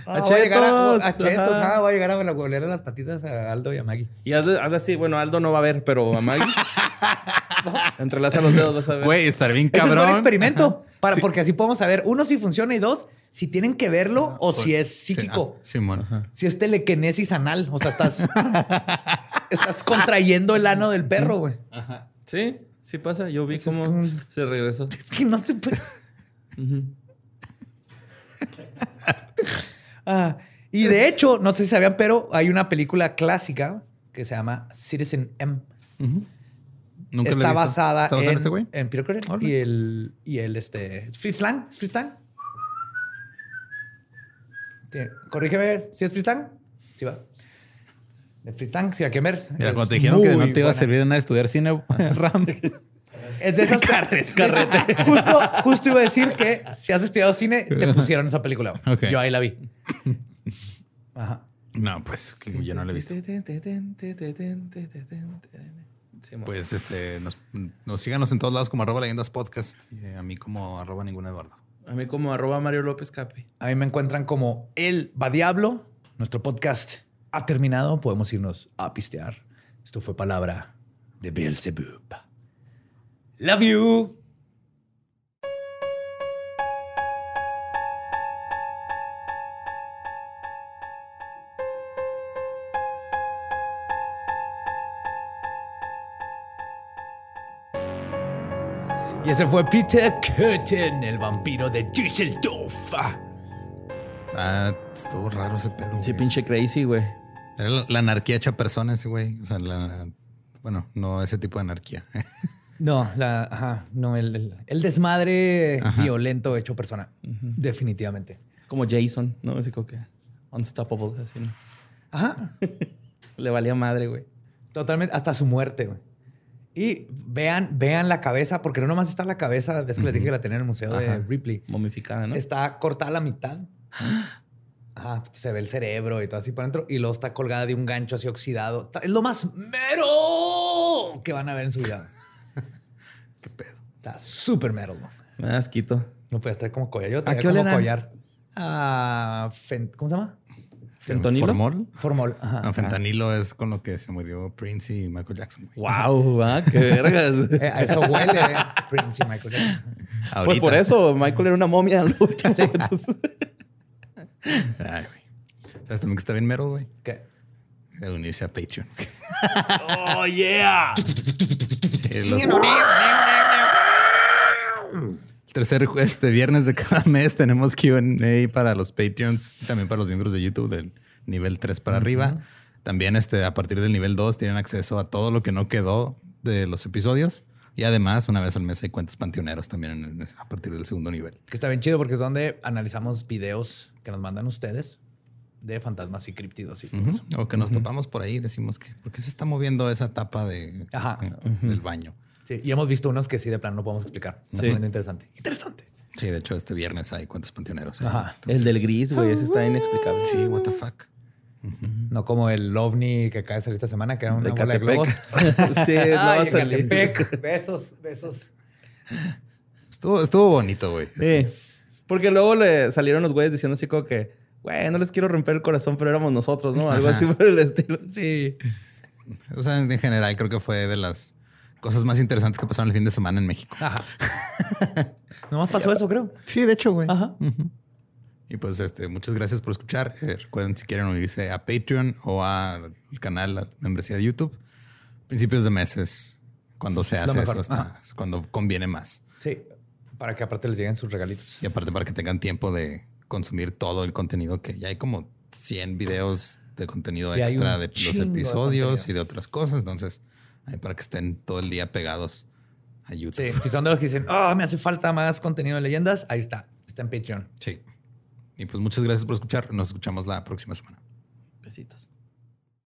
Ah, A voy a llegar a, chetos, a chetos. ajá. Ah, voy a llegar a oler a las patitas a Aldo y a Maggie. Y haz, haz así, bueno, Aldo no va a ver, pero a Maggie. Entrelaza los dedos, vas a ver. Güey, estar bien Ese es cabrón. buen experimento. Para, Sí. Porque así podemos saber, uno, si funciona y dos, si tienen que verlo o si es Sí, psíquico. ah, Simón. Si es telequinesis anal. O sea, estás, estás contrayendo el ano del perro, güey. Sí, sí pasa. Yo vi es cómo como- se regresó. Es que no se puede. Ujú. Ah, y de hecho, no sé si sabían, pero hay una película clásica que se llama Citizen M. Nunca lo he Está visto. basada ¿Está basada en, este güey? en Peter y el, y el este, Fritz Lang. ¿Es Fritz Lang? Sí, Corrígeme si es Fritz Lang. Sí va. De Fritz Lang, sí, a ver. Mira, cuando te dijeron que no te iba a servir de nada estudiar cine, Ram. Es de esas carrete. Justo, justo iba a decir que si has estudiado cine, te pusieron esa película. güey. Ok. Yo ahí la vi. Ajá. No, pues que yo no lo he visto. Sí, Pues este, nos, nos síganos en todos lados como arroba leyendas podcast. Y a mí como arroba ningún Eduardo. A mí como arroba Mario López Capi. A mí me encuentran como El Va Diablo. Nuestro podcast ha terminado. Podemos irnos a pistear. Esto fue palabra de Beelzebub. Love you. Y ese fue Peter Curtin, el vampiro de Düsseldorf. Ah, estuvo raro ese pedo. Sí, güey. pinche crazy, güey. Era la, la anarquía hecha persona ese güey. O sea, la, bueno, no ese tipo de anarquía. No, la, ajá, no, el, el- el desmadre Ajá. violento hecho persona. Definitivamente. Como Jason, ¿no? Así como que unstoppable. Así, ¿no? Ajá. Le valía madre, güey. Totalmente, hasta su muerte, güey. Y vean, vean la cabeza, porque no nomás está la cabeza, ves que les dije que la tenía en el museo de. Ripley. Momificada, ¿no? Está cortada a la mitad. Ajá, se ve el cerebro y todo así por dentro. Y luego está colgada de un gancho así oxidado. Está- es lo más mero que van a ver en su vida. Qué pedo. Está súper metal. güey. Me da asquito. No puede estar como collar. Yo ¿A tenía qué como collar. Ah, ¿Cómo se llama? ¿Fentanilo? ¿Formol? Formol. Ajá. No, fentanilo es con lo que se murió Prince y Michael Jackson. güey. Wow, ¿ah? qué vergas. Eh, a eso huele eh, Prince y Michael Jackson. Pues por eso, Michael era una momia al último. entonces- Ay, güey. ¿Sabes también que está bien mero, güey? ¿Qué? De unirse a Patreon. ¡Oh, yeah! Sí, los- El tercer este viernes de cada mes tenemos QA para los Patreons y también para los miembros de YouTube del nivel 3 para arriba. También este, a partir del nivel 2 tienen acceso a todo lo que no quedó de los episodios. Y además, una vez al mes hay cuentas panteoneros también en el- a partir del segundo nivel. Que está bien chido porque es donde analizamos videos que nos mandan ustedes de fantasmas y criptidos y todo Ujú. eso. O que nos topamos por ahí y decimos que, ¿por qué se está moviendo esa tapa de, Ajá. eh, del baño? Sí, y hemos visto unos que sí de plano no podemos explicar. Está Sí. interesante. Interesante. Sí, de hecho, este viernes hay cuentas panteoneros. ¿eh? Ajá. El del gris, güey, ese está inexplicable. Sí, what the fuck. No como el ovni que acaba de salir esta semana, que era una De bola de globos. sí, no Ay. Catepec. Besos, besos. Estuvo, estuvo bonito, güey. Sí. Porque luego le salieron los güeyes diciendo así como que, güey, no les quiero romper el corazón, pero éramos nosotros, ¿no? Algo así por el estilo. Sí. O sea, en general creo que fue de las cosas más interesantes que pasaron el fin de semana en México. Ajá. Nomás pasó eso, creo. Sí, de hecho, güey. Ajá. Y pues este, muchas gracias por escuchar. Eh, recuerden si quieren unirse a Patreon o al canal, a la membresía de YouTube. Principios de meses, cuando se hace eso, es cuando conviene más. Sí. Para que aparte les lleguen sus regalitos. Y aparte para que tengan tiempo de consumir todo el contenido que ya hay como 100 videos de contenido Y extra de los de episodios y de otras cosas. Entonces, para que estén todo el día pegados a YouTube. Sí. Si son de los que dicen, oh, me hace falta más contenido de leyendas, ahí está. Está en Patreon. Sí. Y pues muchas gracias por escuchar. Nos escuchamos la próxima semana. Besitos.